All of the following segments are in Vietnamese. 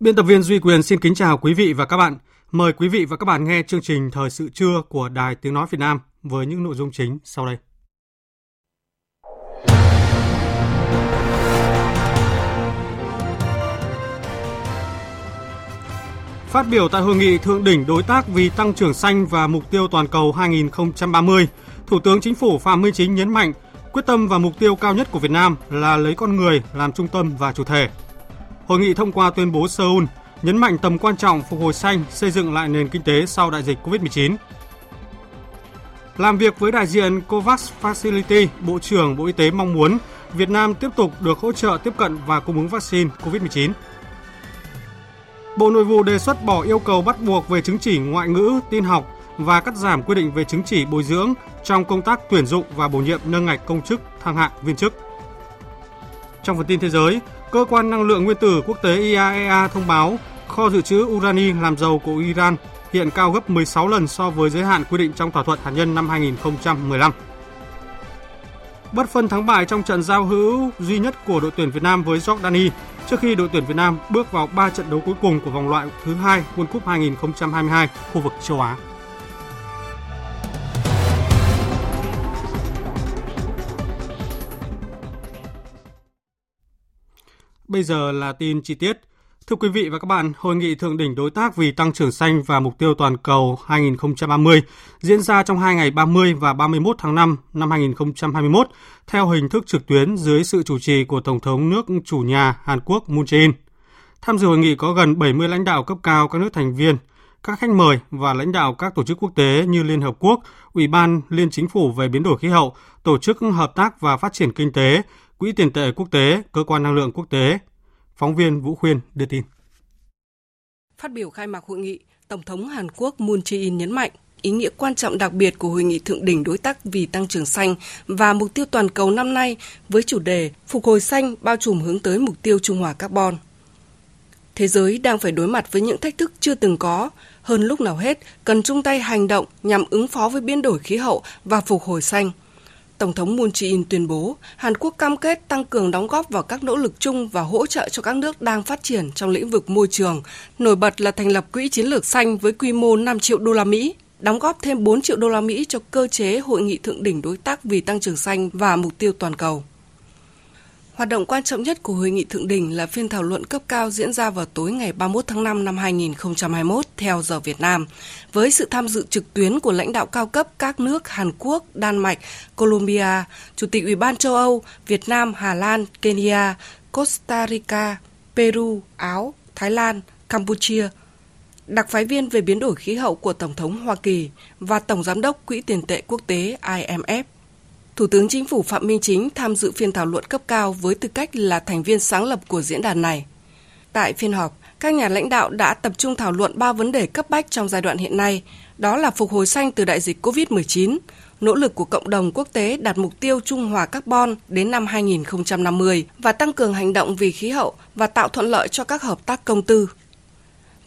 Biên tập viên Duy Quyền xin kính chào quý vị và các bạn. Mời quý vị và các bạn nghe chương trình Thời sự trưa của Đài Tiếng Nói Việt Nam với những nội dung chính sau đây. Phát biểu tại hội nghị thượng đỉnh đối tác vì tăng trưởng xanh và mục tiêu toàn cầu 2030, Thủ tướng Chính phủ Phạm Minh Chính nhấn mạnh quyết tâm và mục tiêu cao nhất của Việt Nam là lấy con người làm trung tâm và chủ thể. Hội nghị thông qua tuyên bố Seoul nhấn mạnh tầm quan trọng phục hồi xanh, xây dựng lại nền kinh tế sau đại dịch COVID-19. Làm việc với đại diện COVAX Facility, Bộ trưởng Bộ Y tế mong muốn Việt Nam tiếp tục được hỗ trợ tiếp cận và cung ứng vaccine COVID-19. Bộ Nội vụ đề xuất bỏ yêu cầu bắt buộc về chứng chỉ ngoại ngữ, tin học và cắt giảm quy định về chứng chỉ bồi dưỡng trong công tác tuyển dụng và bổ nhiệm nâng ngạch công chức, thăng hạng viên chức. Trong phần tin thế giới, Cơ quan năng lượng nguyên tử quốc tế IAEA thông báo, kho dự trữ urani làm dầu của Iran hiện cao gấp 16 lần so với giới hạn quy định trong thỏa thuận hạt nhân năm 2015. Bất phân thắng bại trong trận giao hữu duy nhất của đội tuyển Việt Nam với Jordani trước khi đội tuyển Việt Nam bước vào 3 trận đấu cuối cùng của vòng loại thứ hai World Cup 2022 khu vực châu Á. Bây giờ là tin chi tiết. Thưa quý vị và các bạn, Hội nghị Thượng đỉnh Đối tác vì Tăng trưởng xanh và Mục tiêu Toàn cầu 2030 diễn ra trong hai ngày 30 và 31 tháng 5 năm 2021 theo hình thức trực tuyến dưới sự chủ trì của Tổng thống nước chủ nhà Hàn Quốc Moon Jae-in. Tham dự hội nghị có gần 70 lãnh đạo cấp cao các nước thành viên, các khách mời và lãnh đạo các tổ chức quốc tế như Liên Hợp Quốc, Ủy ban Liên Chính phủ về biến đổi khí hậu, Tổ chức Hợp tác và Phát triển Kinh tế, Quỹ tiền tệ quốc tế, Cơ quan năng lượng quốc tế. Phóng viên Vũ Khuyên đưa tin. Phát biểu khai mạc hội nghị, Tổng thống Hàn Quốc Moon Jae-in nhấn mạnh ý nghĩa quan trọng đặc biệt của hội nghị thượng đỉnh đối tác vì tăng trưởng xanh và mục tiêu toàn cầu năm nay với chủ đề phục hồi xanh bao trùm hướng tới mục tiêu trung hòa carbon. Thế giới đang phải đối mặt với những thách thức chưa từng có, hơn lúc nào hết cần chung tay hành động nhằm ứng phó với biến đổi khí hậu và phục hồi xanh – Tổng thống Moon Jae-in tuyên bố Hàn Quốc cam kết tăng cường đóng góp vào các nỗ lực chung và hỗ trợ cho các nước đang phát triển trong lĩnh vực môi trường. Nổi bật là thành lập quỹ chiến lược xanh với quy mô 5 triệu đô la Mỹ, đóng góp thêm 4 triệu đô la Mỹ cho cơ chế hội nghị thượng đỉnh đối tác vì tăng trưởng xanh và mục tiêu toàn cầu. Hoạt động quan trọng nhất của hội nghị thượng đỉnh là phiên thảo luận cấp cao diễn ra vào tối ngày 31 tháng 5 năm 2021 theo giờ Việt Nam, với sự tham dự trực tuyến của lãnh đạo cao cấp các nước Hàn Quốc, Đan Mạch, Colombia, Chủ tịch Ủy ban châu Âu, Việt Nam, Hà Lan, Kenya, Costa Rica, Peru, Áo, Thái Lan, Campuchia, đặc phái viên về biến đổi khí hậu của Tổng thống Hoa Kỳ và Tổng Giám đốc Quỹ tiền tệ quốc tế IMF. Thủ tướng Chính phủ Phạm Minh Chính tham dự phiên thảo luận cấp cao với tư cách là thành viên sáng lập của diễn đàn này. Tại phiên họp, các nhà lãnh đạo đã tập trung thảo luận ba vấn đề cấp bách trong giai đoạn hiện nay, đó là phục hồi xanh từ đại dịch COVID-19, nỗ lực của cộng đồng quốc tế đạt mục tiêu trung hòa carbon đến năm 2050 và tăng cường hành động vì khí hậu và tạo thuận lợi cho các hợp tác công tư.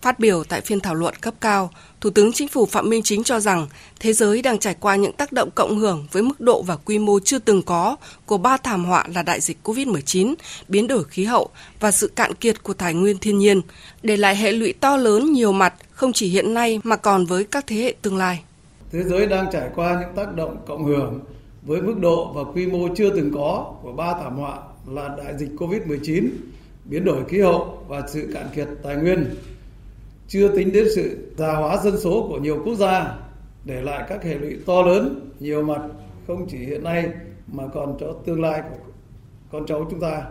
Phát biểu tại phiên thảo luận cấp cao, Thủ tướng Chính phủ Phạm Minh Chính cho rằng thế giới đang trải qua những tác động cộng hưởng với mức độ và quy mô chưa từng có của ba thảm họa là đại dịch COVID-19, biến đổi khí hậu và sự cạn kiệt của tài nguyên thiên nhiên, để lại hệ lụy to lớn nhiều mặt không chỉ hiện nay mà còn với các thế hệ tương lai. Thế giới đang trải qua những tác động cộng hưởng với mức độ và quy mô chưa từng có của ba thảm họa là đại dịch COVID-19, biến đổi khí hậu và sự cạn kiệt tài nguyên chưa tính đến sự già hóa dân số của nhiều quốc gia để lại các hệ lụy to lớn nhiều mặt không chỉ hiện nay mà còn cho tương lai của con cháu chúng ta.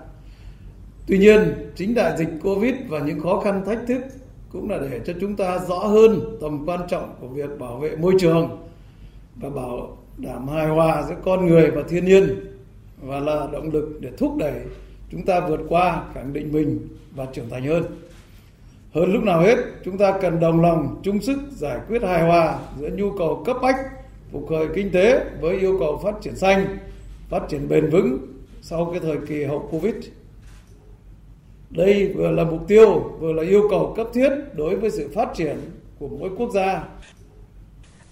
Tuy nhiên, chính đại dịch Covid và những khó khăn thách thức cũng là để cho chúng ta rõ hơn tầm quan trọng của việc bảo vệ môi trường và bảo đảm hài hòa giữa con người và thiên nhiên và là động lực để thúc đẩy chúng ta vượt qua khẳng định mình và trưởng thành hơn. Hơn lúc nào hết, chúng ta cần đồng lòng chung sức giải quyết hài hòa giữa nhu cầu cấp bách phục hồi kinh tế với yêu cầu phát triển xanh, phát triển bền vững sau cái thời kỳ hậu Covid. Đây vừa là mục tiêu, vừa là yêu cầu cấp thiết đối với sự phát triển của mỗi quốc gia.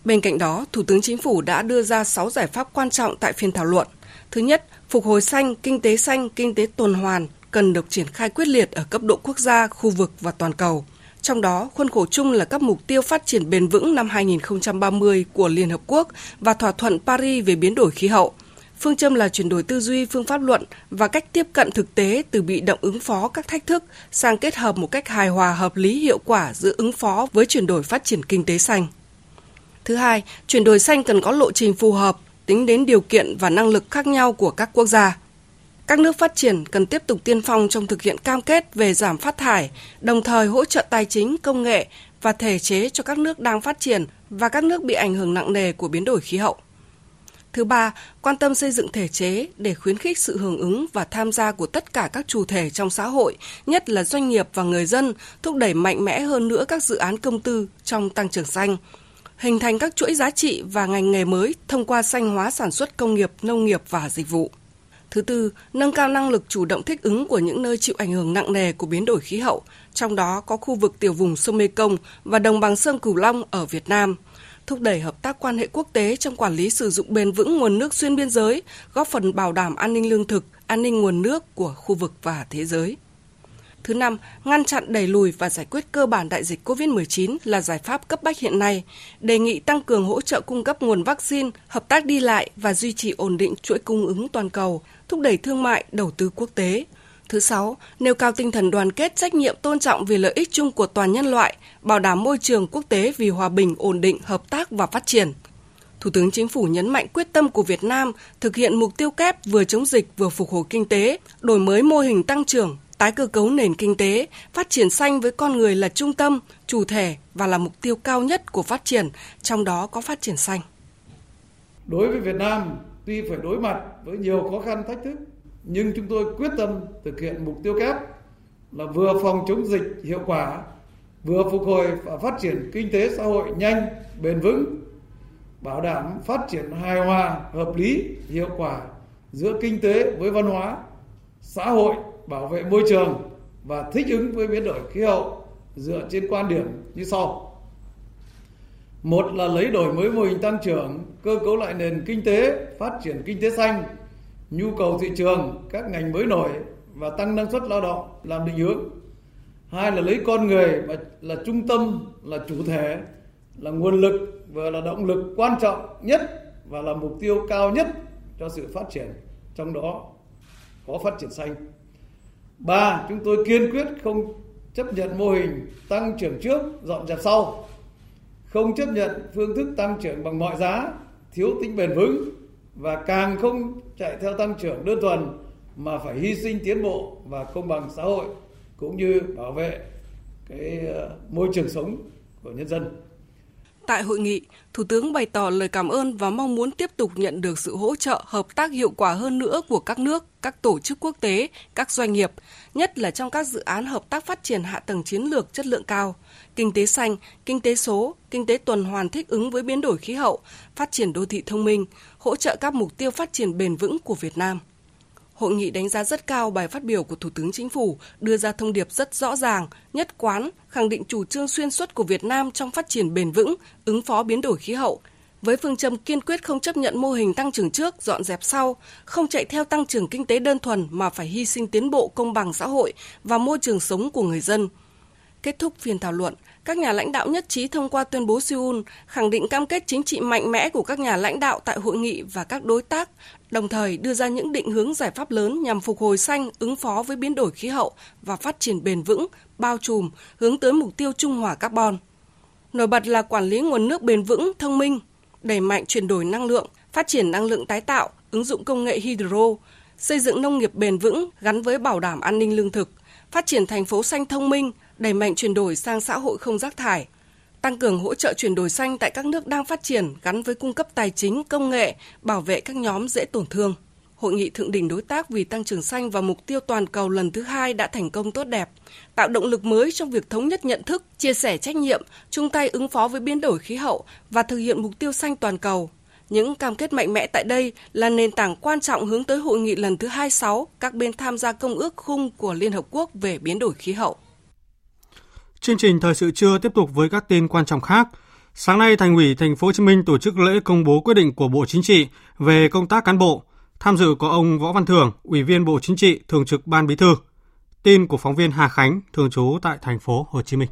Bên cạnh đó, Thủ tướng Chính phủ đã đưa ra 6 giải pháp quan trọng tại phiên thảo luận. Thứ nhất, phục hồi xanh, kinh tế xanh, kinh tế tuần hoàn cần được triển khai quyết liệt ở cấp độ quốc gia, khu vực và toàn cầu. Trong đó, khuôn khổ chung là các mục tiêu phát triển bền vững năm 2030 của Liên Hợp Quốc và thỏa thuận Paris về biến đổi khí hậu. Phương châm là chuyển đổi tư duy, phương pháp luận và cách tiếp cận thực tế từ bị động ứng phó các thách thức sang kết hợp một cách hài hòa hợp lý hiệu quả giữa ứng phó với chuyển đổi phát triển kinh tế xanh. Thứ hai, chuyển đổi xanh cần có lộ trình phù hợp, tính đến điều kiện và năng lực khác nhau của các quốc gia. Các nước phát triển cần tiếp tục tiên phong trong thực hiện cam kết về giảm phát thải, đồng thời hỗ trợ tài chính, công nghệ và thể chế cho các nước đang phát triển và các nước bị ảnh hưởng nặng nề của biến đổi khí hậu. Thứ ba, quan tâm xây dựng thể chế để khuyến khích sự hưởng ứng và tham gia của tất cả các chủ thể trong xã hội, nhất là doanh nghiệp và người dân, thúc đẩy mạnh mẽ hơn nữa các dự án công tư trong tăng trưởng xanh, hình thành các chuỗi giá trị và ngành nghề mới thông qua xanh hóa sản xuất công nghiệp, nông nghiệp và dịch vụ. Thứ tư, nâng cao năng lực chủ động thích ứng của những nơi chịu ảnh hưởng nặng nề của biến đổi khí hậu, trong đó có khu vực tiểu vùng sông Mekong và đồng bằng sông Cửu Long ở Việt Nam – thúc đẩy hợp tác quan hệ quốc tế trong quản lý sử dụng bền vững nguồn nước xuyên biên giới, góp phần bảo đảm an ninh lương thực, an ninh nguồn nước của khu vực và thế giới. Thứ năm, ngăn chặn đẩy lùi và giải quyết cơ bản đại dịch COVID-19 là giải pháp cấp bách hiện nay, đề nghị tăng cường hỗ trợ cung cấp nguồn vaccine, hợp tác đi lại và duy trì ổn định chuỗi cung ứng toàn cầu, thúc đẩy thương mại, đầu tư quốc tế, Thứ sáu, nêu cao tinh thần đoàn kết trách nhiệm tôn trọng vì lợi ích chung của toàn nhân loại, bảo đảm môi trường quốc tế vì hòa bình, ổn định, hợp tác và phát triển. Thủ tướng Chính phủ nhấn mạnh quyết tâm của Việt Nam thực hiện mục tiêu kép vừa chống dịch vừa phục hồi kinh tế, đổi mới mô hình tăng trưởng, tái cơ cấu nền kinh tế, phát triển xanh với con người là trung tâm, chủ thể và là mục tiêu cao nhất của phát triển, trong đó có phát triển xanh. Đối với Việt Nam, tuy phải đối mặt với nhiều khó khăn thách thức nhưng chúng tôi quyết tâm thực hiện mục tiêu kép là vừa phòng chống dịch hiệu quả, vừa phục hồi và phát triển kinh tế xã hội nhanh, bền vững, bảo đảm phát triển hài hòa, hợp lý, hiệu quả giữa kinh tế với văn hóa, xã hội, bảo vệ môi trường và thích ứng với biến đổi khí hậu dựa trên quan điểm như sau. Một là lấy đổi mới mô hình tăng trưởng, cơ cấu lại nền kinh tế, phát triển kinh tế xanh, nhu cầu thị trường, các ngành mới nổi và tăng năng suất lao động làm định hướng. Hai là lấy con người và là trung tâm, là chủ thể, là nguồn lực và là động lực quan trọng nhất và là mục tiêu cao nhất cho sự phát triển, trong đó có phát triển xanh. Ba, chúng tôi kiên quyết không chấp nhận mô hình tăng trưởng trước, dọn dẹp sau. Không chấp nhận phương thức tăng trưởng bằng mọi giá, thiếu tính bền vững và càng không chạy theo tăng trưởng đơn thuần mà phải hy sinh tiến bộ và công bằng xã hội cũng như bảo vệ cái ờ, môi trường sống của nhân dân. Tại hội nghị, Thủ tướng bày tỏ lời cảm ơn và mong muốn tiếp tục nhận được sự hỗ trợ hợp tác hiệu quả hơn nữa của các nước, các tổ chức quốc tế, các doanh nghiệp, nhất là trong các dự án hợp tác phát triển hạ tầng chiến lược chất lượng cao, kinh tế xanh, kinh tế số, kinh tế tuần hoàn thích ứng với biến đổi khí hậu, phát triển đô thị thông minh, hỗ trợ các mục tiêu phát triển bền vững của Việt Nam. Hội nghị đánh giá rất cao bài phát biểu của Thủ tướng Chính phủ, đưa ra thông điệp rất rõ ràng, nhất quán, khẳng định chủ trương xuyên suốt của Việt Nam trong phát triển bền vững, ứng phó biến đổi khí hậu, với phương châm kiên quyết không chấp nhận mô hình tăng trưởng trước, dọn dẹp sau, không chạy theo tăng trưởng kinh tế đơn thuần mà phải hy sinh tiến bộ công bằng xã hội và môi trường sống của người dân. Kết thúc phiên thảo luận, các nhà lãnh đạo nhất trí thông qua tuyên bố Seoul khẳng định cam kết chính trị mạnh mẽ của các nhà lãnh đạo tại hội nghị và các đối tác, đồng thời đưa ra những định hướng giải pháp lớn nhằm phục hồi xanh, ứng phó với biến đổi khí hậu và phát triển bền vững, bao trùm, hướng tới mục tiêu trung hòa carbon. Nổi bật là quản lý nguồn nước bền vững, thông minh, đẩy mạnh chuyển đổi năng lượng, phát triển năng lượng tái tạo, ứng dụng công nghệ hydro, xây dựng nông nghiệp bền vững gắn với bảo đảm an ninh lương thực, phát triển thành phố xanh thông minh, đẩy mạnh chuyển đổi sang xã hội không rác thải, tăng cường hỗ trợ chuyển đổi xanh tại các nước đang phát triển gắn với cung cấp tài chính, công nghệ, bảo vệ các nhóm dễ tổn thương. Hội nghị thượng đỉnh đối tác vì tăng trưởng xanh và mục tiêu toàn cầu lần thứ hai đã thành công tốt đẹp, tạo động lực mới trong việc thống nhất nhận thức, chia sẻ trách nhiệm, chung tay ứng phó với biến đổi khí hậu và thực hiện mục tiêu xanh toàn cầu. Những cam kết mạnh mẽ tại đây là nền tảng quan trọng hướng tới hội nghị lần thứ 26 các bên tham gia công ước khung của Liên Hợp Quốc về biến đổi khí hậu. Chương trình thời sự trưa tiếp tục với các tin quan trọng khác. Sáng nay, Thành ủy Thành phố Hồ Chí Minh tổ chức lễ công bố quyết định của Bộ Chính trị về công tác cán bộ. Tham dự có ông Võ Văn Thưởng, Ủy viên Bộ Chính trị, Thường trực Ban Bí thư. Tin của phóng viên Hà Khánh, thường trú tại Thành phố Hồ Chí Minh.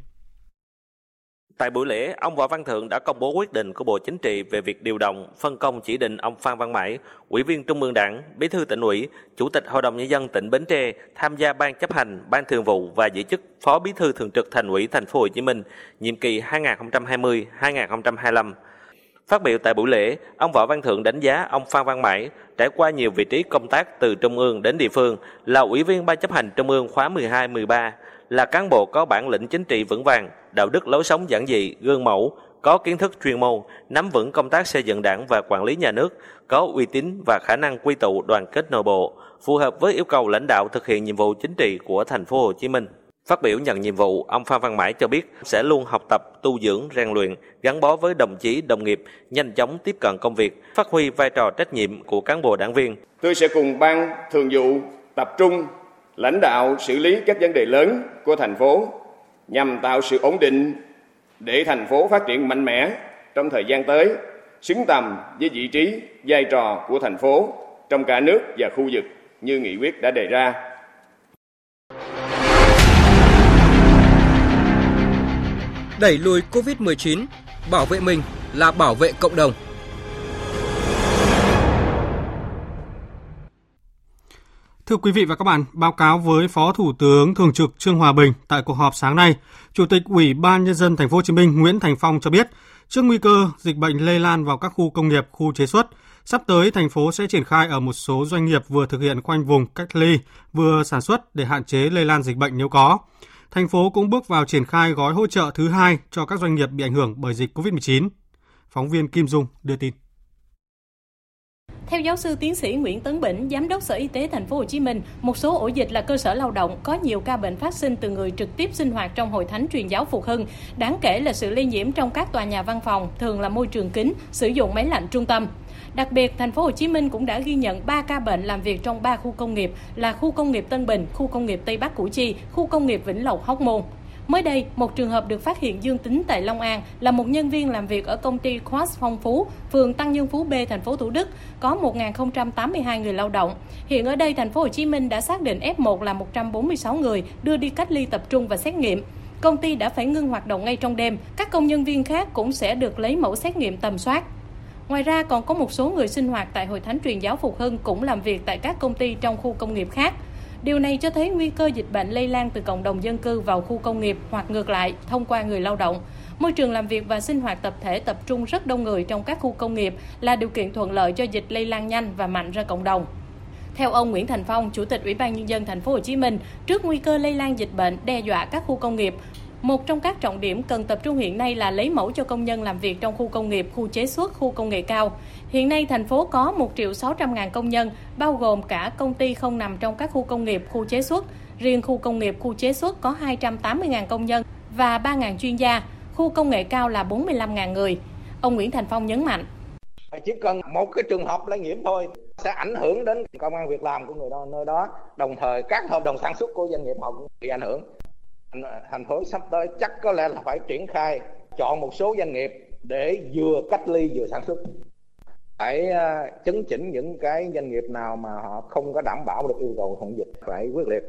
Tại buổi lễ, ông Võ Văn Thượng đã công bố quyết định của Bộ Chính trị về việc điều động, phân công chỉ định ông Phan Văn Mãi, Ủy viên Trung ương Đảng, Bí thư tỉnh ủy, Chủ tịch Hội đồng Nhân dân tỉnh Bến Tre tham gia ban chấp hành, ban thường vụ và giữ chức Phó Bí thư Thường trực Thành ủy Thành phố Hồ Chí Minh nhiệm kỳ 2020-2025. Phát biểu tại buổi lễ, ông Võ Văn Thượng đánh giá ông Phan Văn Mãi trải qua nhiều vị trí công tác từ trung ương đến địa phương, là ủy viên ban chấp hành trung ương khóa 12-13, là cán bộ có bản lĩnh chính trị vững vàng, đạo đức lối sống giản dị, gương mẫu, có kiến thức chuyên môn, nắm vững công tác xây dựng đảng và quản lý nhà nước, có uy tín và khả năng quy tụ đoàn kết nội bộ, phù hợp với yêu cầu lãnh đạo thực hiện nhiệm vụ chính trị của thành phố Hồ Chí Minh. Phát biểu nhận nhiệm vụ, ông Phan Văn Mãi cho biết sẽ luôn học tập, tu dưỡng, rèn luyện, gắn bó với đồng chí, đồng nghiệp, nhanh chóng tiếp cận công việc, phát huy vai trò trách nhiệm của cán bộ đảng viên. Tôi sẽ cùng ban thường vụ tập trung lãnh đạo xử lý các vấn đề lớn của thành phố nhằm tạo sự ổn định để thành phố phát triển mạnh mẽ trong thời gian tới, xứng tầm với vị trí, vai trò của thành phố trong cả nước và khu vực như nghị quyết đã đề ra. Đẩy lùi COVID-19, bảo vệ mình là bảo vệ cộng đồng. Thưa quý vị và các bạn, báo cáo với Phó Thủ tướng Thường trực Trương Hòa Bình tại cuộc họp sáng nay, Chủ tịch Ủy ban nhân dân thành phố Hồ Chí Minh Nguyễn Thành Phong cho biết, trước nguy cơ dịch bệnh lây lan vào các khu công nghiệp, khu chế xuất, sắp tới thành phố sẽ triển khai ở một số doanh nghiệp vừa thực hiện khoanh vùng cách ly, vừa sản xuất để hạn chế lây lan dịch bệnh nếu có. Thành phố cũng bước vào triển khai gói hỗ trợ thứ hai cho các doanh nghiệp bị ảnh hưởng bởi dịch COVID-19. Phóng viên Kim Dung đưa tin. Theo giáo sư tiến sĩ Nguyễn Tấn Bỉnh, giám đốc Sở Y tế thành phố Hồ Chí Minh, một số ổ dịch là cơ sở lao động có nhiều ca bệnh phát sinh từ người trực tiếp sinh hoạt trong hội thánh truyền giáo Phục Hưng. Đáng kể là sự lây nhiễm trong các tòa nhà văn phòng, thường là môi trường kín, sử dụng máy lạnh trung tâm. Đặc biệt, thành phố Hồ Chí Minh cũng đã ghi nhận 3 ca bệnh làm việc trong 3 khu công nghiệp là khu công nghiệp Tân Bình, khu công nghiệp Tây Bắc Củ Chi, khu công nghiệp Vĩnh Lộc Hóc Môn. Mới đây, một trường hợp được phát hiện dương tính tại Long An là một nhân viên làm việc ở công ty Quartz Phong Phú, phường Tăng Nhân Phú B, thành phố Thủ Đức, có 1.082 người lao động. Hiện ở đây, thành phố Hồ Chí Minh đã xác định F1 là 146 người đưa đi cách ly tập trung và xét nghiệm. Công ty đã phải ngưng hoạt động ngay trong đêm. Các công nhân viên khác cũng sẽ được lấy mẫu xét nghiệm tầm soát. Ngoài ra còn có một số người sinh hoạt tại Hội Thánh Truyền giáo Phục Hưng cũng làm việc tại các công ty trong khu công nghiệp khác. Điều này cho thấy nguy cơ dịch bệnh lây lan từ cộng đồng dân cư vào khu công nghiệp hoặc ngược lại thông qua người lao động. Môi trường làm việc và sinh hoạt tập thể tập trung rất đông người trong các khu công nghiệp là điều kiện thuận lợi cho dịch lây lan nhanh và mạnh ra cộng đồng. Theo ông Nguyễn Thành Phong, Chủ tịch Ủy ban nhân dân thành phố Hồ Chí Minh, trước nguy cơ lây lan dịch bệnh đe dọa các khu công nghiệp, một trong các trọng điểm cần tập trung hiện nay là lấy mẫu cho công nhân làm việc trong khu công nghiệp, khu chế xuất, khu công nghệ cao. Hiện nay thành phố có 1 triệu 600 ngàn công nhân, bao gồm cả công ty không nằm trong các khu công nghiệp, khu chế xuất. Riêng khu công nghiệp, khu chế xuất có 280 ngàn công nhân và 3 ngàn chuyên gia, khu công nghệ cao là 45 ngàn người. Ông Nguyễn Thành Phong nhấn mạnh. Chỉ cần một cái trường hợp lây nhiễm thôi sẽ ảnh hưởng đến công an việc làm của người đó nơi đó đồng thời các hợp đồng sản xuất của doanh nghiệp họ cũng bị ảnh hưởng thành phố sắp tới chắc có lẽ là phải triển khai chọn một số doanh nghiệp để vừa cách ly vừa sản xuất. Phải à, chấn chỉnh những cái doanh nghiệp nào mà họ không có đảm bảo được yêu cầu phòng dịch phải quyết liệt.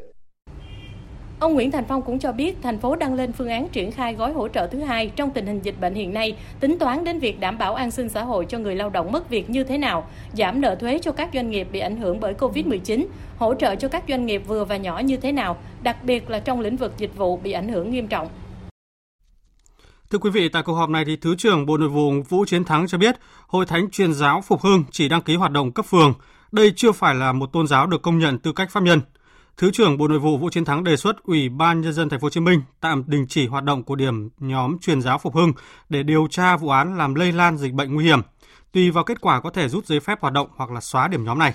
Ông Nguyễn Thành Phong cũng cho biết thành phố đang lên phương án triển khai gói hỗ trợ thứ hai trong tình hình dịch bệnh hiện nay, tính toán đến việc đảm bảo an sinh xã hội cho người lao động mất việc như thế nào, giảm nợ thuế cho các doanh nghiệp bị ảnh hưởng bởi Covid-19, hỗ trợ cho các doanh nghiệp vừa và nhỏ như thế nào, đặc biệt là trong lĩnh vực dịch vụ bị ảnh hưởng nghiêm trọng. Thưa quý vị, tại cuộc họp này thì Thứ trưởng Bộ Nội vụ Vũ Chiến Thắng cho biết, Hội Thánh Truyền giáo Phục Hưng chỉ đăng ký hoạt động cấp phường, Đây chưa phải là một tôn giáo được công nhận tư cách pháp nhân. Thứ trưởng Bộ Nội vụ Vũ Chiến Thắng đề xuất Ủy ban nhân dân thành phố Hồ Chí Minh tạm đình chỉ hoạt động của điểm nhóm truyền giáo Phục Hưng để điều tra vụ án làm lây lan dịch bệnh nguy hiểm. Tùy vào kết quả có thể rút giấy phép hoạt động hoặc là xóa điểm nhóm này.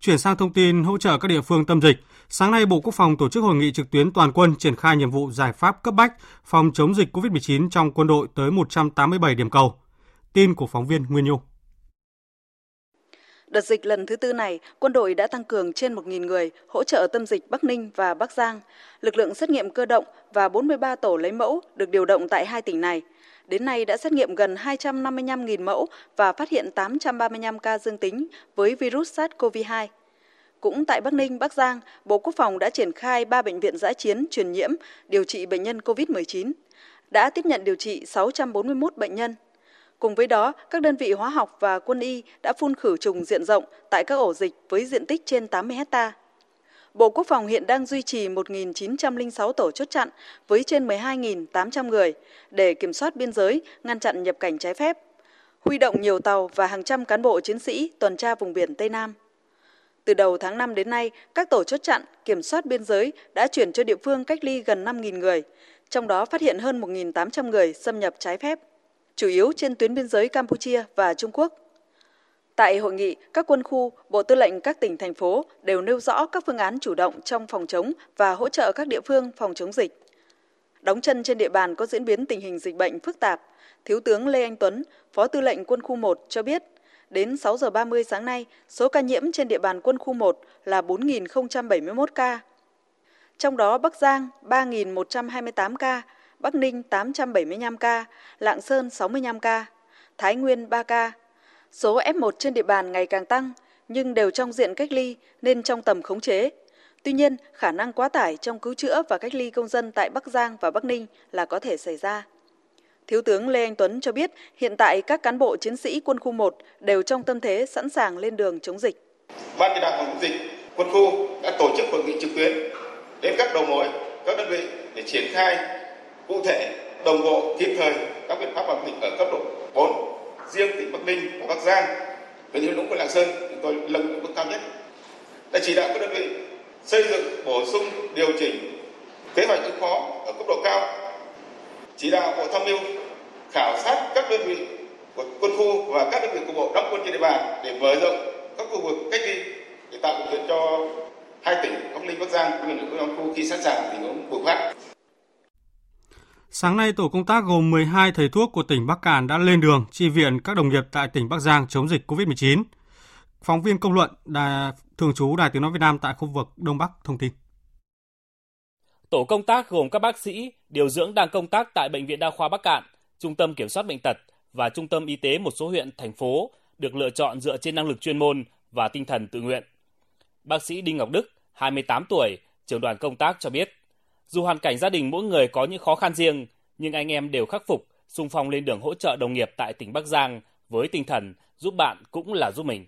Chuyển sang thông tin hỗ trợ các địa phương tâm dịch. Sáng nay, Bộ Quốc phòng tổ chức hội nghị trực tuyến toàn quân triển khai nhiệm vụ giải pháp cấp bách phòng chống dịch COVID-19 trong quân đội tới 187 điểm cầu. Tin của phóng viên Nguyên Nhung. Đợt dịch lần thứ tư này, quân đội đã tăng cường trên 1.000 người hỗ trợ tâm dịch Bắc Ninh và Bắc Giang. Lực lượng xét nghiệm cơ động và 43 tổ lấy mẫu được điều động tại hai tỉnh này. Đến nay đã xét nghiệm gần 255.000 mẫu và phát hiện 835 ca dương tính với virus SARS-CoV-2. Cũng tại Bắc Ninh, Bắc Giang, Bộ Quốc phòng đã triển khai 3 bệnh viện giã chiến truyền nhiễm điều trị bệnh nhân COVID-19, đã tiếp nhận điều trị 641 bệnh nhân. Cùng với đó, các đơn vị hóa học và quân y đã phun khử trùng diện rộng tại các ổ dịch với diện tích trên 80 hecta. Bộ Quốc phòng hiện đang duy trì 1.906 tổ chốt chặn với trên 12.800 người để kiểm soát biên giới, ngăn chặn nhập cảnh trái phép, huy động nhiều tàu và hàng trăm cán bộ chiến sĩ tuần tra vùng biển Tây Nam. Từ đầu tháng 5 đến nay, các tổ chốt chặn, kiểm soát biên giới đã chuyển cho địa phương cách ly gần 5.000 người, trong đó phát hiện hơn 1.800 người xâm nhập trái phép, chủ yếu trên tuyến biên giới Campuchia và Trung Quốc. Tại hội nghị, các quân khu, bộ tư lệnh các tỉnh, thành phố đều nêu rõ các phương án chủ động trong phòng chống và hỗ trợ các địa phương phòng chống dịch. Đóng chân trên địa bàn có diễn biến tình hình dịch bệnh phức tạp, Thiếu tướng Lê Anh Tuấn, Phó Tư lệnh Quân khu 1 cho biết, đến 6 giờ 30 sáng nay, số ca nhiễm trên địa bàn quân khu 1 là 4.071 ca. Trong đó Bắc Giang 3.128 ca, Bắc Ninh 875 ca, Lạng Sơn 65 ca, Thái Nguyên 3 ca. Số F1 trên địa bàn ngày càng tăng, nhưng đều trong diện cách ly nên trong tầm khống chế. Tuy nhiên, khả năng quá tải trong cứu chữa và cách ly công dân tại Bắc Giang và Bắc Ninh là có thể xảy ra. Thiếu tướng Lê Anh Tuấn cho biết hiện tại các cán bộ chiến sĩ quân khu 1 đều trong tâm thế sẵn sàng lên đường chống dịch. Ban chỉ đạo phòng chống dịch quân khu đã tổ chức hội nghị trực tuyến đến các đầu mối, các đơn vị để triển khai cụ thể, đồng bộ, kịp thời các biện pháp phòng dịch ở cấp độ 4. Riêng tỉnh Bắc Ninh và Bắc Giang, huyện Hữu Lũng của Lạng Sơn chúng tôi nâng mức cao nhất. Đã chỉ đạo các đơn vị xây dựng, bổ sung, điều chỉnh kế hoạch ứng phó ở cấp độ cao chỉ đạo bộ tham mưu khảo sát các đơn vị của quân khu và các đơn vị của bộ đóng quân trên địa bàn để mở rộng các khu vực cách ly để tạo điều kiện cho hai tỉnh Bắc Ninh Bắc Giang cũng như quân khu khi sẵn sàng tình huống bùng phát. Sáng nay, tổ công tác gồm 12 thầy thuốc của tỉnh Bắc Cạn đã lên đường chi viện các đồng nghiệp tại tỉnh Bắc Giang chống dịch COVID-19. Phóng viên công luận, đài, thường trú Đài Tiếng Nói Việt Nam tại khu vực Đông Bắc thông tin. Tổ công tác gồm các bác sĩ, điều dưỡng đang công tác tại Bệnh viện Đa khoa Bắc Cạn, Trung tâm Kiểm soát Bệnh tật và Trung tâm Y tế một số huyện, thành phố được lựa chọn dựa trên năng lực chuyên môn và tinh thần tự nguyện. Bác sĩ Đinh Ngọc Đức, 28 tuổi, trưởng đoàn công tác cho biết, dù hoàn cảnh gia đình mỗi người có những khó khăn riêng, nhưng anh em đều khắc phục, xung phong lên đường hỗ trợ đồng nghiệp tại tỉnh Bắc Giang với tinh thần giúp bạn cũng là giúp mình.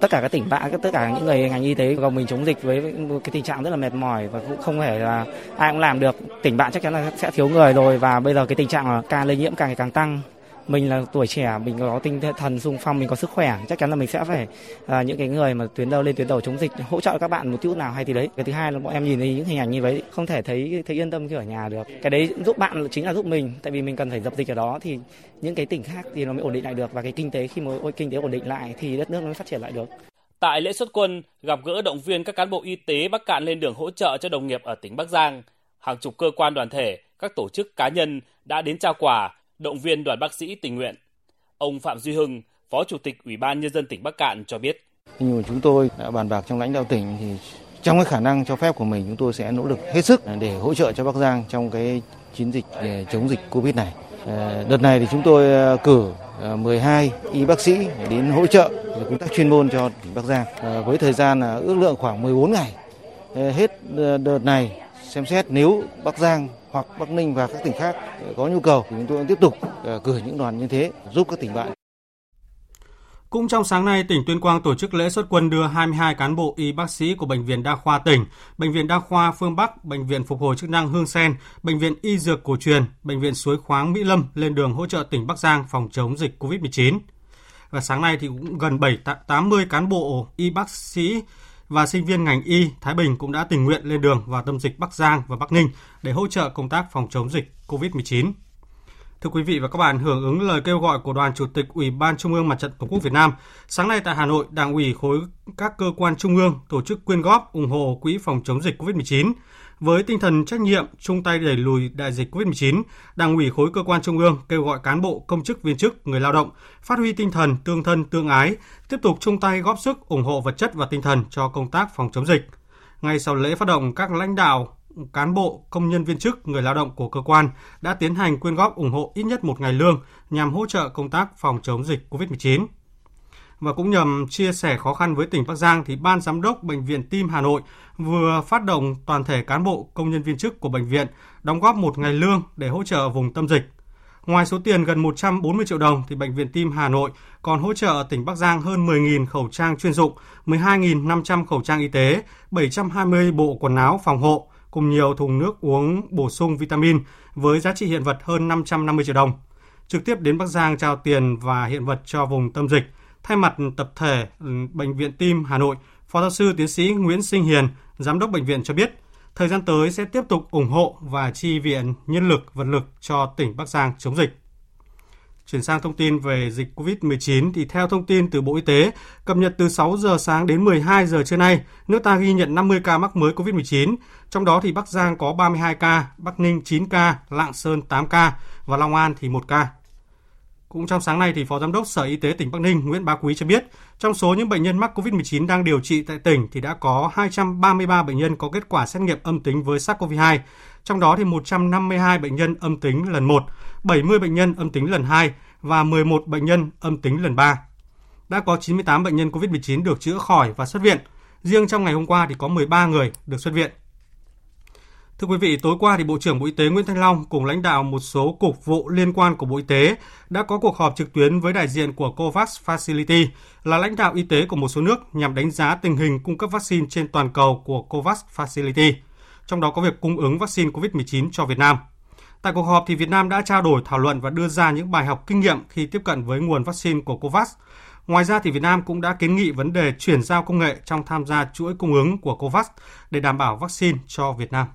Tất cả các tỉnh bạn tất cả những người ngành y tế gồng mình chống dịch với cái tình trạng rất là mệt mỏi và cũng không thể là ai cũng làm được tỉnh bạn chắc chắn là sẽ thiếu người rồi và bây giờ cái tình trạng là ca lây nhiễm càng ngày càng tăng mình là tuổi trẻ mình có tinh thần sung phong mình có sức khỏe chắc chắn là mình sẽ phải là những cái người mà tuyến đầu lên tuyến đầu chống dịch hỗ trợ các bạn một chút nào hay thì đấy. Cái thứ hai là bọn em nhìn thấy những hình ảnh như vậy không thể thấy thấy yên tâm khi ở nhà được. Cái đấy giúp bạn chính là giúp mình tại vì mình cần phải dập dịch ở đó thì những cái tỉnh khác thì nó mới ổn định lại được và cái kinh tế khi mà kinh tế ổn định lại thì đất nước nó mới phát triển lại được. Tại lễ xuất quân, gặp gỡ động viên các cán bộ y tế Bắc Cạn lên đường hỗ trợ cho đồng nghiệp ở tỉnh Bắc Giang, hàng chục cơ quan đoàn thể, các tổ chức cá nhân đã đến trao quà, động viên đoàn bác sĩ tình nguyện. Ông Phạm Duy Hưng, Phó Chủ tịch Ủy ban Nhân dân tỉnh Bắc Cạn cho biết. Nhưng chúng tôi đã bàn bạc trong lãnh đạo tỉnh thì trong cái khả năng cho phép của mình chúng tôi sẽ nỗ lực hết sức để hỗ trợ cho Bắc Giang trong cái chiến dịch ờ, chống dịch Covid này. Ờ, đợt này thì chúng tôi ờ, cử 12 y bác sĩ đến hỗ trợ công tác chuyên môn cho tỉnh Bắc Giang với thời gian là ước lượng khoảng 14 ngày. Hết đợt này xem xét nếu Bắc Giang hoặc Bắc Ninh và các tỉnh khác có nhu cầu thì chúng tôi tiếp tục à, cử những đoàn như thế giúp các tỉnh bạn. Cũng trong sáng nay, tỉnh Tuyên Quang tổ chức lễ xuất quân đưa 22 cán bộ y bác sĩ của Bệnh viện Đa khoa tỉnh, Bệnh viện Đa khoa Phương Bắc, Bệnh viện Phục hồi chức năng Hương Sen, Bệnh viện Y Dược Cổ truyền, Bệnh viện Suối Khoáng Mỹ Lâm lên đường hỗ trợ tỉnh Bắc Giang phòng chống dịch COVID-19. và sáng nay thì cũng gần 7 80 cán bộ y bác sĩ và sinh viên ngành y Thái Bình cũng đã tình nguyện lên đường vào tâm dịch Bắc Giang và Bắc Ninh để hỗ trợ công tác phòng chống dịch COVID-19. Thưa quý vị và các bạn, hưởng ứng lời kêu gọi của Đoàn Chủ tịch Ủy ban Trung ương Mặt trận Tổ quốc Việt Nam, sáng nay tại Hà Nội, Đảng ủy khối các cơ quan trung ương tổ chức quyên góp ủng hộ quỹ phòng chống dịch COVID-19. Với tinh thần trách nhiệm, chung tay đẩy lùi đại dịch COVID-19, Đảng ủy khối cơ quan trung ương kêu gọi cán bộ, công chức, viên chức, người lao động phát huy tinh thần tương thân tương ái, tiếp tục chung tay góp sức ủng hộ vật chất và tinh thần cho công tác phòng chống dịch. Ngay sau lễ phát động, các lãnh đạo, cán bộ, công nhân viên chức, người lao động của cơ quan đã tiến hành quyên góp ủng hộ ít nhất một ngày lương nhằm hỗ trợ công tác phòng chống dịch COVID-19. Và cũng nhằm chia sẻ khó khăn với tỉnh Bắc Giang thì Ban Giám đốc Bệnh viện Tim Hà Nội vừa phát động toàn thể cán bộ, công nhân viên chức của bệnh viện đóng góp một ngày lương để hỗ trợ vùng tâm dịch. Ngoài số tiền gần 140 triệu đồng thì Bệnh viện Tim Hà Nội còn hỗ trợ tỉnh Bắc Giang hơn 10.000 khẩu trang chuyên dụng, 12.500 khẩu trang y tế, 720 bộ quần áo phòng hộ, cùng nhiều thùng nước uống bổ sung vitamin với giá trị hiện vật hơn 550 triệu đồng. Trực tiếp đến Bắc Giang trao tiền và hiện vật cho vùng tâm dịch. Thay mặt tập thể ừ, Bệnh viện Tim Hà Nội, Phó giáo sư tiến sĩ Nguyễn Sinh Hiền, Giám đốc bệnh viện cho biết, thời gian tới sẽ tiếp tục ủng hộ và chi viện nhân lực, vật lực cho tỉnh Bắc Giang chống dịch. Chuyển sang thông tin về dịch COVID-19 thì theo thông tin từ Bộ Y tế, cập nhật từ 6 giờ sáng đến 12 giờ trưa nay, nước ta ghi nhận 50 ca mắc mới COVID-19, trong đó thì Bắc Giang có 32 ca, Bắc Ninh 9 ca, Lạng Sơn 8 ca và Long An thì 1 ca. Cũng trong sáng nay thì Phó Giám đốc Sở Y tế tỉnh Bắc Ninh Nguyễn Bá Quý cho biết, trong số những bệnh nhân mắc COVID-19 đang điều trị tại tỉnh thì đã có 233 bệnh nhân có kết quả xét nghiệm âm tính với SARS-CoV-2, trong đó thì 152 bệnh nhân âm tính lần 1, 70 bệnh nhân âm tính lần 2 và 11 bệnh nhân âm tính lần 3. Đã có 98 bệnh nhân COVID-19 được chữa khỏi và xuất viện. Riêng trong ngày hôm qua thì có 13 người được xuất viện. Thưa quý vị, tối qua thì Bộ trưởng Bộ Y tế Nguyễn Thanh Long cùng lãnh đạo một số cục vụ liên quan của Bộ Y tế đã có cuộc họp trực tuyến với đại diện của COVAX Facility là lãnh đạo y tế của một số nước nhằm đánh giá tình hình cung cấp vaccine trên toàn cầu của COVAX Facility, trong đó có việc cung ứng vaccine COVID-19 cho Việt Nam. Tại cuộc họp thì Việt Nam đã trao đổi thảo luận và đưa ra những bài học kinh nghiệm khi tiếp cận với nguồn vaccine của COVAX. Ngoài ra thì Việt Nam cũng đã kiến nghị vấn đề chuyển giao công nghệ trong tham gia chuỗi cung ứng của COVAX để đảm bảo vaccine cho Việt Nam.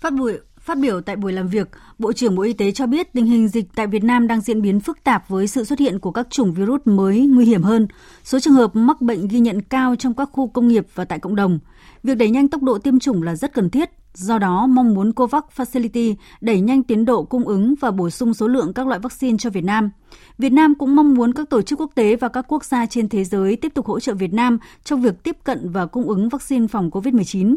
Phát buổi Phát biểu tại buổi làm việc, Bộ trưởng Bộ Y tế cho biết tình hình dịch tại Việt Nam đang diễn biến phức tạp với sự xuất hiện của các chủng virus mới nguy hiểm hơn. Số trường hợp mắc bệnh ghi nhận cao trong các khu công nghiệp và tại cộng đồng. Việc đẩy nhanh tốc độ tiêm chủng là rất cần thiết. Do đó, mong muốn COVAX Facility đẩy nhanh tiến độ cung ứng và bổ sung số lượng các loại vaccine cho Việt Nam. Việt Nam cũng mong muốn các tổ chức quốc tế và các quốc gia trên thế giới tiếp tục hỗ trợ Việt Nam trong việc tiếp cận và cung ứng vaccine phòng COVID-19.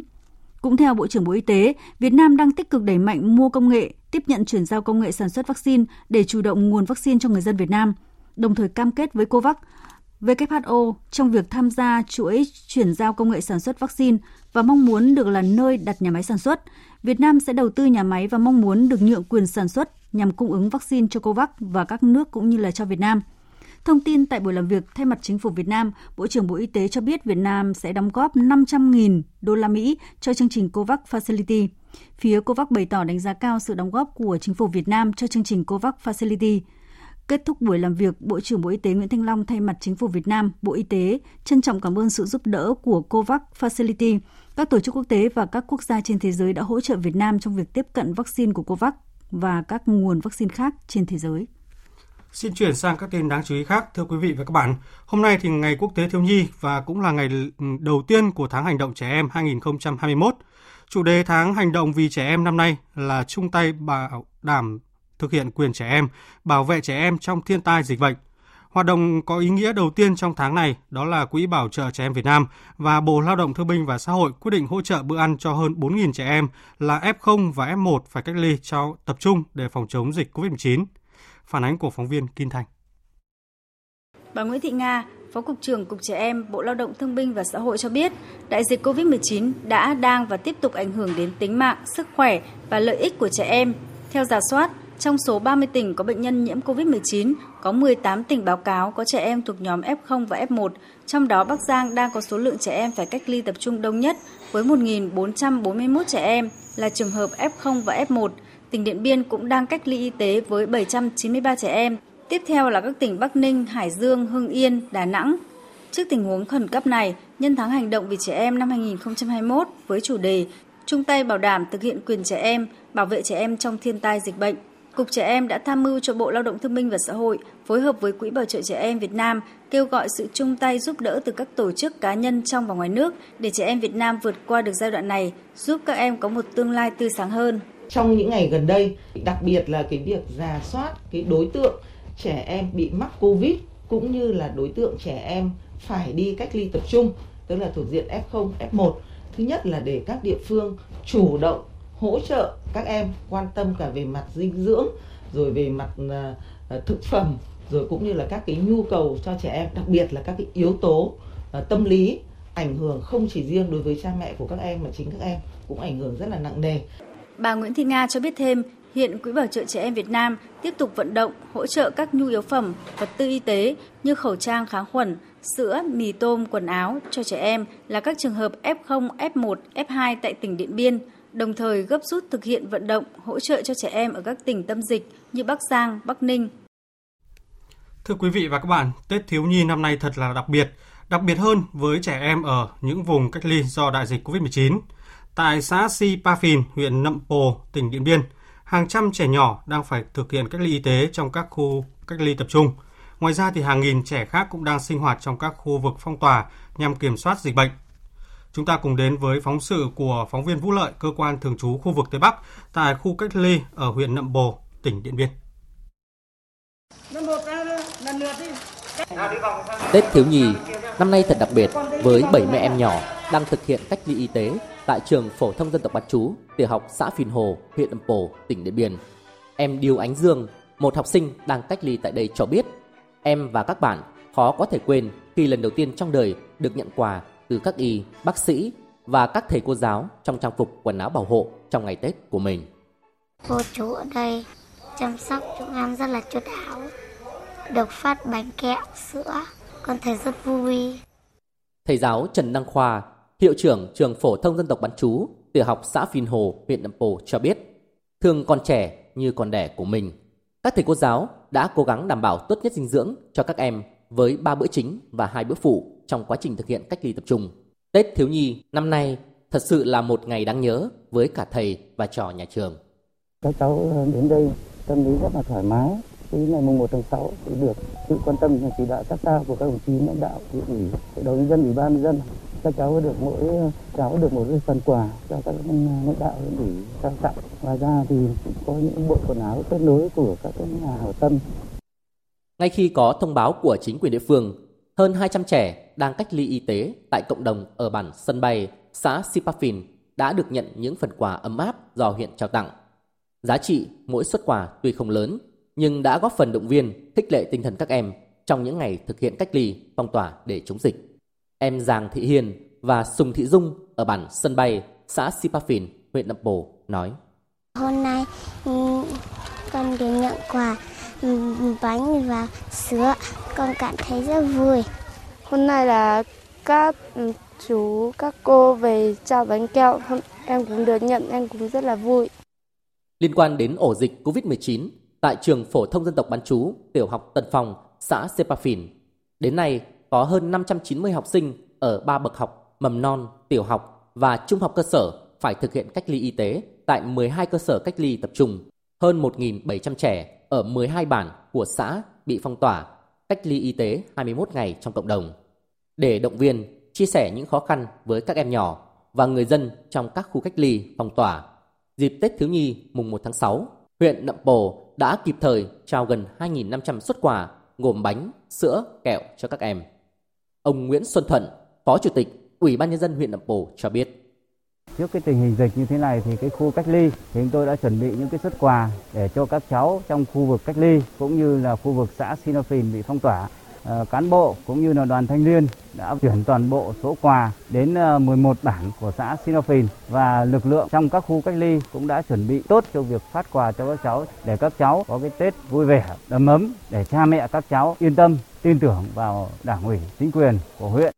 Cũng theo Bộ trưởng Bộ Y tế, Việt Nam đang tích cực đẩy mạnh mua công nghệ, tiếp nhận chuyển giao công nghệ sản xuất vaccine để chủ động nguồn vaccine cho người dân Việt Nam, đồng thời cam kết với COVAX, WHO trong việc tham gia chuỗi chuyển giao công nghệ sản xuất vaccine và mong muốn được là nơi đặt nhà máy sản xuất. Việt Nam sẽ đầu tư nhà máy và mong muốn được nhượng quyền sản xuất nhằm cung ứng vaccine cho COVAX và các nước cũng như là cho Việt Nam. Thông tin tại buổi làm việc thay mặt chính phủ Việt Nam, Bộ trưởng Bộ Y tế cho biết Việt Nam sẽ đóng góp 500.000 đô la Mỹ cho chương trình COVAX Facility. Phía COVAX bày tỏ đánh giá cao sự đóng góp của chính phủ Việt Nam cho chương trình COVAX Facility. Kết thúc buổi làm việc, Bộ trưởng Bộ Y tế Nguyễn Thanh Long thay mặt chính phủ Việt Nam, Bộ Y tế trân trọng cảm ơn sự giúp đỡ của COVAX Facility, các tổ chức quốc tế và các quốc gia trên thế giới đã hỗ trợ Việt Nam trong việc tiếp cận vaccine của COVAX và các nguồn vaccine khác trên thế giới. Xin chuyển sang các tin đáng chú ý khác, thưa quý vị và các bạn. Hôm nay thì ngày Quốc tế Thiếu nhi và cũng là ngày đầu tiên của tháng hành động trẻ em 2021. Chủ đề tháng hành động vì trẻ em năm nay là chung tay bảo đảm thực hiện quyền trẻ em, bảo vệ trẻ em trong thiên tai dịch bệnh. Hoạt động có ý nghĩa đầu tiên trong tháng này đó là Quỹ Bảo trợ Trẻ Em Việt Nam và Bộ Lao động Thương binh và Xã hội quyết định hỗ trợ bữa ăn cho hơn 4.000 trẻ em là F0 và F1 phải cách ly cho tập trung để phòng chống dịch COVID-19. Phản ánh của phóng viên Kim Thanh. Bà Nguyễn Thị Nga, Phó Cục trưởng Cục Trẻ Em, Bộ Lao động Thương binh và Xã hội cho biết, đại dịch COVID-19 đã, đang và tiếp tục ảnh hưởng đến tính mạng, sức khỏe và lợi ích của trẻ em. Theo giả soát, trong số 30 tỉnh có bệnh nhân nhiễm COVID-19, có 18 tỉnh báo cáo có trẻ em thuộc nhóm F0 và F1, trong đó Bắc Giang đang có số lượng trẻ em phải cách ly tập trung đông nhất với 1.441 trẻ em là trường hợp F0 và F1. Tỉnh Điện Biên cũng đang cách ly y tế với 793 trẻ em. Tiếp theo là các tỉnh Bắc Ninh, Hải Dương, Hưng Yên, Đà Nẵng. Trước tình huống khẩn cấp này, nhân tháng hành động vì trẻ em năm 2021 với chủ đề chung tay bảo đảm thực hiện quyền trẻ em, bảo vệ trẻ em trong thiên tai dịch bệnh. Cục Trẻ Em đã tham mưu cho Bộ Lao động Thương binh và Xã hội phối hợp với Quỹ Bảo trợ Trẻ Em Việt Nam kêu gọi sự chung tay giúp đỡ từ các tổ chức cá nhân trong và ngoài nước để trẻ em Việt Nam vượt qua được giai đoạn này, giúp các em có một tương lai tươi sáng hơn. Trong những ngày gần đây, đặc biệt là cái việc giả soát cái đối tượng trẻ em bị mắc Covid cũng như là đối tượng trẻ em phải đi cách ly tập trung, tức là thuộc diện F0, F1. Thứ nhất là để các địa phương chủ động hỗ trợ các em quan tâm cả về mặt dinh dưỡng rồi về mặt à, à, thực phẩm rồi cũng như là các cái nhu cầu cho trẻ em đặc biệt là các cái yếu tố à, tâm lý ảnh hưởng không chỉ riêng đối với cha mẹ của các em mà chính các em cũng ảnh hưởng rất là nặng nề. Bà Nguyễn Thị Nga cho biết thêm, hiện Quỹ Bảo trợ Trẻ Em Việt Nam tiếp tục vận động hỗ trợ các nhu yếu phẩm, vật tư y tế như khẩu trang kháng khuẩn, sữa, mì tôm, quần áo cho trẻ em là các trường hợp F0, F1, F2 tại tỉnh Điện Biên, đồng thời gấp rút thực hiện vận động hỗ trợ cho trẻ em ở các tỉnh tâm dịch như Bắc Giang, Bắc Ninh. Thưa quý vị và các bạn, Tết thiếu nhi năm nay thật là đặc biệt, đặc biệt hơn với trẻ em ở những vùng cách ly do đại dịch COVID-19. Tại xã Si Pa Phìn, huyện Nậm Pồ, tỉnh Điện Biên, hàng trăm trẻ nhỏ đang phải thực hiện cách ly y tế trong các khu cách ly tập trung. Ngoài ra thì hàng nghìn trẻ khác cũng đang sinh hoạt trong các khu vực phong tỏa nhằm kiểm soát dịch bệnh. Chúng ta cùng đến với phóng sự của phóng viên Vũ Lợi, cơ quan thường trú khu vực Tây Bắc tại khu cách ly ở huyện Nậm Bồ, tỉnh Điện Biên. Tết thiếu nhi năm nay thật đặc biệt với 7 mẹ em nhỏ đang thực hiện cách ly y tế tại trường phổ thông dân tộc bán chú tiểu học xã Phìn Hồ, huyện Nậm Pồ, tỉnh Điện Biên. Em Điêu Ánh Dương, một học sinh đang cách ly tại đây cho biết, em và các bạn khó có thể quên khi lần đầu tiên trong đời được nhận quà từ các y, bác sĩ và các thầy cô giáo trong trang phục quần áo bảo hộ trong ngày Tết của mình. Cô chú ở đây chăm sóc chúng em rất là chu đáo, được phát bánh kẹo, sữa, con thấy rất vui. Thầy giáo Trần Đăng Khoa, hiệu trưởng trường phổ thông dân tộc bán chú, tiểu học xã Phìn Hồ, huyện Nậm Pồ cho biết, thường còn trẻ như con đẻ của mình, các thầy cô giáo đã cố gắng đảm bảo tốt nhất dinh dưỡng cho các em với 3 bữa chính và hai bữa phụ trong quá trình thực hiện cách ly tập trung. Tết thiếu nhi năm nay thật sự là một ngày đáng nhớ với cả thầy và trò nhà trường. Các cháu ờ, đến đây tâm lý rất là thoải mái. Thì ngày mùng 1 tháng 6 thì được sự quan tâm và chỉ đạo sát sao của các đồng chí lãnh đạo huyện ủy, hội đồng nhân dân, ủy ban nhân dân các cháu được mỗi cháu được một phần quà cho các lãnh đạo huyện ủy trao tặng ngoài ra thì có những bộ quần áo kết nối của các nhà hảo tâm ngay khi có thông báo của chính quyền địa phương hơn 200 trẻ đang cách ly y tế tại cộng đồng ở bản sân bay xã Sipafin đã được nhận những phần quà ấm áp do huyện trao tặng. Giá trị mỗi xuất quà tuy không lớn nhưng đã góp phần động viên, khích lệ tinh thần các em trong những ngày thực hiện cách ly, phong tỏa để chống dịch. Em Giàng Thị Hiền và Sùng Thị Dung ở bản sân bay xã Sipafin, huyện Nậm Pồ nói. Hôm nay ừ, con đến nhận quà ừ, bánh và sữa, con cảm thấy rất vui. Hôm nay là các chú, các cô về trao bánh kẹo, em cũng được nhận, em cũng rất là vui. Liên quan đến ổ dịch COVID-19 tại trường phổ thông dân tộc bán chú tiểu học Tân Phong, xã Sepafin, đến nay có hơn 590 học sinh ở ba bậc học mầm non, tiểu học và trung học cơ sở phải thực hiện cách ly y tế tại 12 cơ sở cách ly tập trung. Hơn 1.700 trẻ ở 12 bản của xã bị phong tỏa, cách ly y tế 21 ngày trong cộng đồng. Để động viên, chia sẻ những khó khăn với các em nhỏ và người dân trong các khu cách ly phong tỏa, dịp Tết Thiếu Nhi mùng 1 tháng 6, huyện Nậm Pồ đã kịp thời trao gần 2.500 xuất quà gồm bánh, sữa, kẹo cho các em. Ông Nguyễn Xuân Thuận, Phó Chủ tịch Ủy ban nhân dân huyện Nậm Pồ cho biết. Trước cái tình hình dịch như thế này thì cái khu cách ly thì chúng tôi đã chuẩn bị những cái xuất quà để cho các cháu trong khu vực cách ly cũng như là khu vực xã Sinophin bị phong tỏa. À, cán bộ cũng như là đoàn thanh niên đã chuyển toàn bộ số quà đến 11 ờ, bản của xã Sinophin và lực lượng trong các khu cách ly cũng đã chuẩn bị tốt cho việc phát quà cho các cháu để các cháu có cái Tết vui vẻ, đầm ấm để cha mẹ các cháu yên tâm tin tưởng vào đảng ủy, chính quyền của huyện.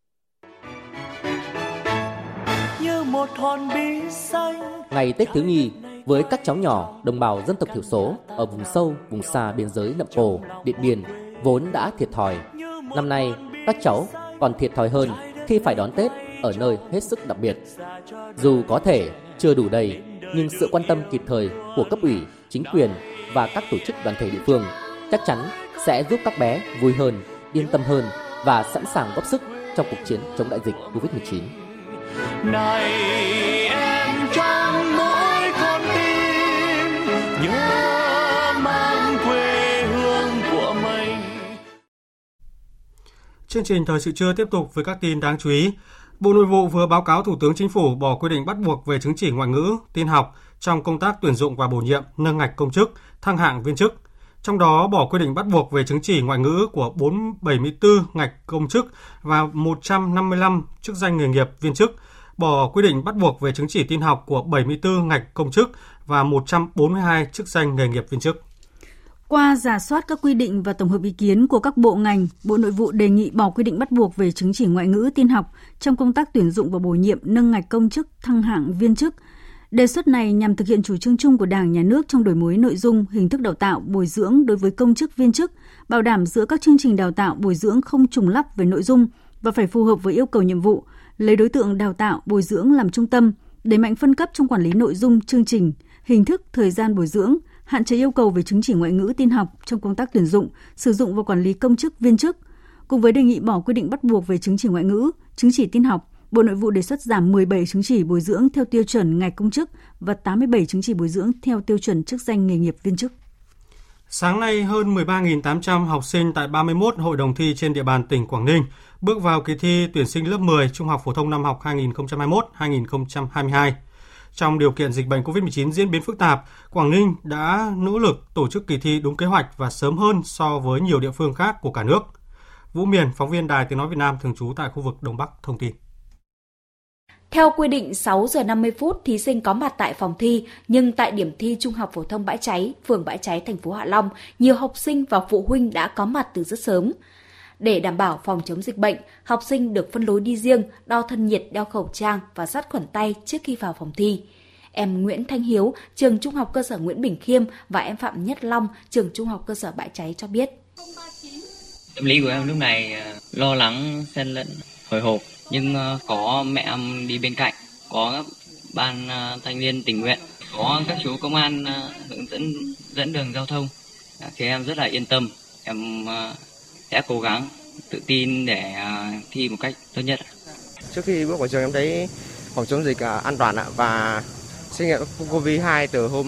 Ngày Tết thiếu nhi với các cháu nhỏ đồng bào dân tộc thiểu số ở vùng sâu, vùng xa biên giới Nậm Pồ, Điện Biên vốn đã thiệt thòi. Năm nay, các cháu còn thiệt thòi hơn khi phải đón Tết ở nơi hết sức đặc biệt. Dù có thể chưa đủ đầy, nhưng sự quan tâm kịp thời của cấp ủy, chính quyền và các tổ chức đoàn thể địa phương chắc chắn sẽ giúp các bé vui hơn, yên tâm hơn và sẵn sàng góp sức trong cuộc chiến chống đại dịch Covid-19. Này Chương trình thời sự trưa tiếp tục với các tin đáng chú ý. Bộ Nội vụ vừa báo cáo Thủ tướng Chính phủ bỏ quy định bắt buộc về chứng chỉ ngoại ngữ, tin học trong công tác tuyển dụng và bổ nhiệm, nâng ngạch công chức, thăng hạng viên chức. Trong đó bỏ quy định bắt buộc về chứng chỉ ngoại ngữ của 474 ngạch công chức và 155 chức danh nghề nghiệp viên chức, bỏ quy định bắt buộc về chứng chỉ tin học của 74 ngạch công chức và 142 chức danh nghề nghiệp viên chức. Qua giả soát các quy định và tổng hợp ý kiến của các bộ ngành, Bộ Nội vụ đề nghị bỏ quy định bắt buộc về chứng chỉ ngoại ngữ tin học trong công tác tuyển dụng và bổ nhiệm nâng ngạch công chức thăng hạng viên chức. Đề xuất này nhằm thực hiện chủ trương chung của Đảng, Nhà nước trong đổi mới nội dung, hình thức đào tạo, bồi dưỡng đối với công chức viên chức, bảo đảm giữa các chương trình đào tạo, bồi dưỡng không trùng lắp về nội dung và phải phù hợp với yêu cầu nhiệm vụ, lấy đối tượng đào tạo, bồi dưỡng làm trung tâm, đẩy mạnh phân cấp trong quản lý nội dung, chương trình, hình thức, thời gian bồi dưỡng, hạn chế yêu cầu về chứng chỉ ngoại ngữ tin học trong công tác tuyển dụng, sử dụng và quản lý công chức viên chức. Cùng với đề nghị bỏ quy định bắt buộc về chứng chỉ ngoại ngữ, chứng chỉ tin học, Bộ Nội vụ đề xuất giảm 17 chứng chỉ bồi dưỡng theo tiêu chuẩn ngạch công chức và 87 chứng chỉ bồi dưỡng theo tiêu chuẩn chức danh nghề nghiệp viên chức. Sáng nay, hơn 13.800 học sinh tại 31 hội đồng thi trên địa bàn tỉnh Quảng Ninh bước vào kỳ thi tuyển sinh lớp 10 Trung học phổ thông năm học 2021-2022. Trong điều kiện dịch bệnh COVID-19 diễn biến phức tạp, Quảng Ninh đã nỗ lực tổ chức kỳ thi đúng kế hoạch và sớm hơn so với nhiều địa phương khác của cả nước. Vũ Miền, phóng viên Đài Tiếng Nói Việt Nam thường trú tại khu vực Đông Bắc thông tin. Theo quy định 6 giờ 50 phút thí sinh có mặt tại phòng thi, nhưng tại điểm thi Trung học phổ thông Bãi Cháy, phường Bãi Cháy, thành phố Hạ Long, nhiều học sinh và phụ huynh đã có mặt từ rất sớm. Để đảm bảo phòng chống dịch bệnh, học sinh được phân lối đi riêng, đo thân nhiệt, đeo khẩu trang và sát khuẩn tay trước khi vào phòng thi. Em Nguyễn Thanh Hiếu, trường Trung học cơ sở Nguyễn Bình Khiêm và em Phạm Nhất Long, trường Trung học cơ sở Bãi Cháy cho biết. Tâm lý của em lúc này ờ, lo lắng, xen lẫn, hồi hộp nhưng ờ, có mẹ em đi bên cạnh, có ban ờ, thanh niên tình nguyện, có các chú công an hướng dẫn dẫn đường giao thông dạ, thì em rất là yên tâm. Em sẽ cố gắng tự tin để thi một cách tốt nhất. Trước khi bước vào trường em thấy phòng chống dịch an toàn ạ và xét nghiệm COVID-2 từ hôm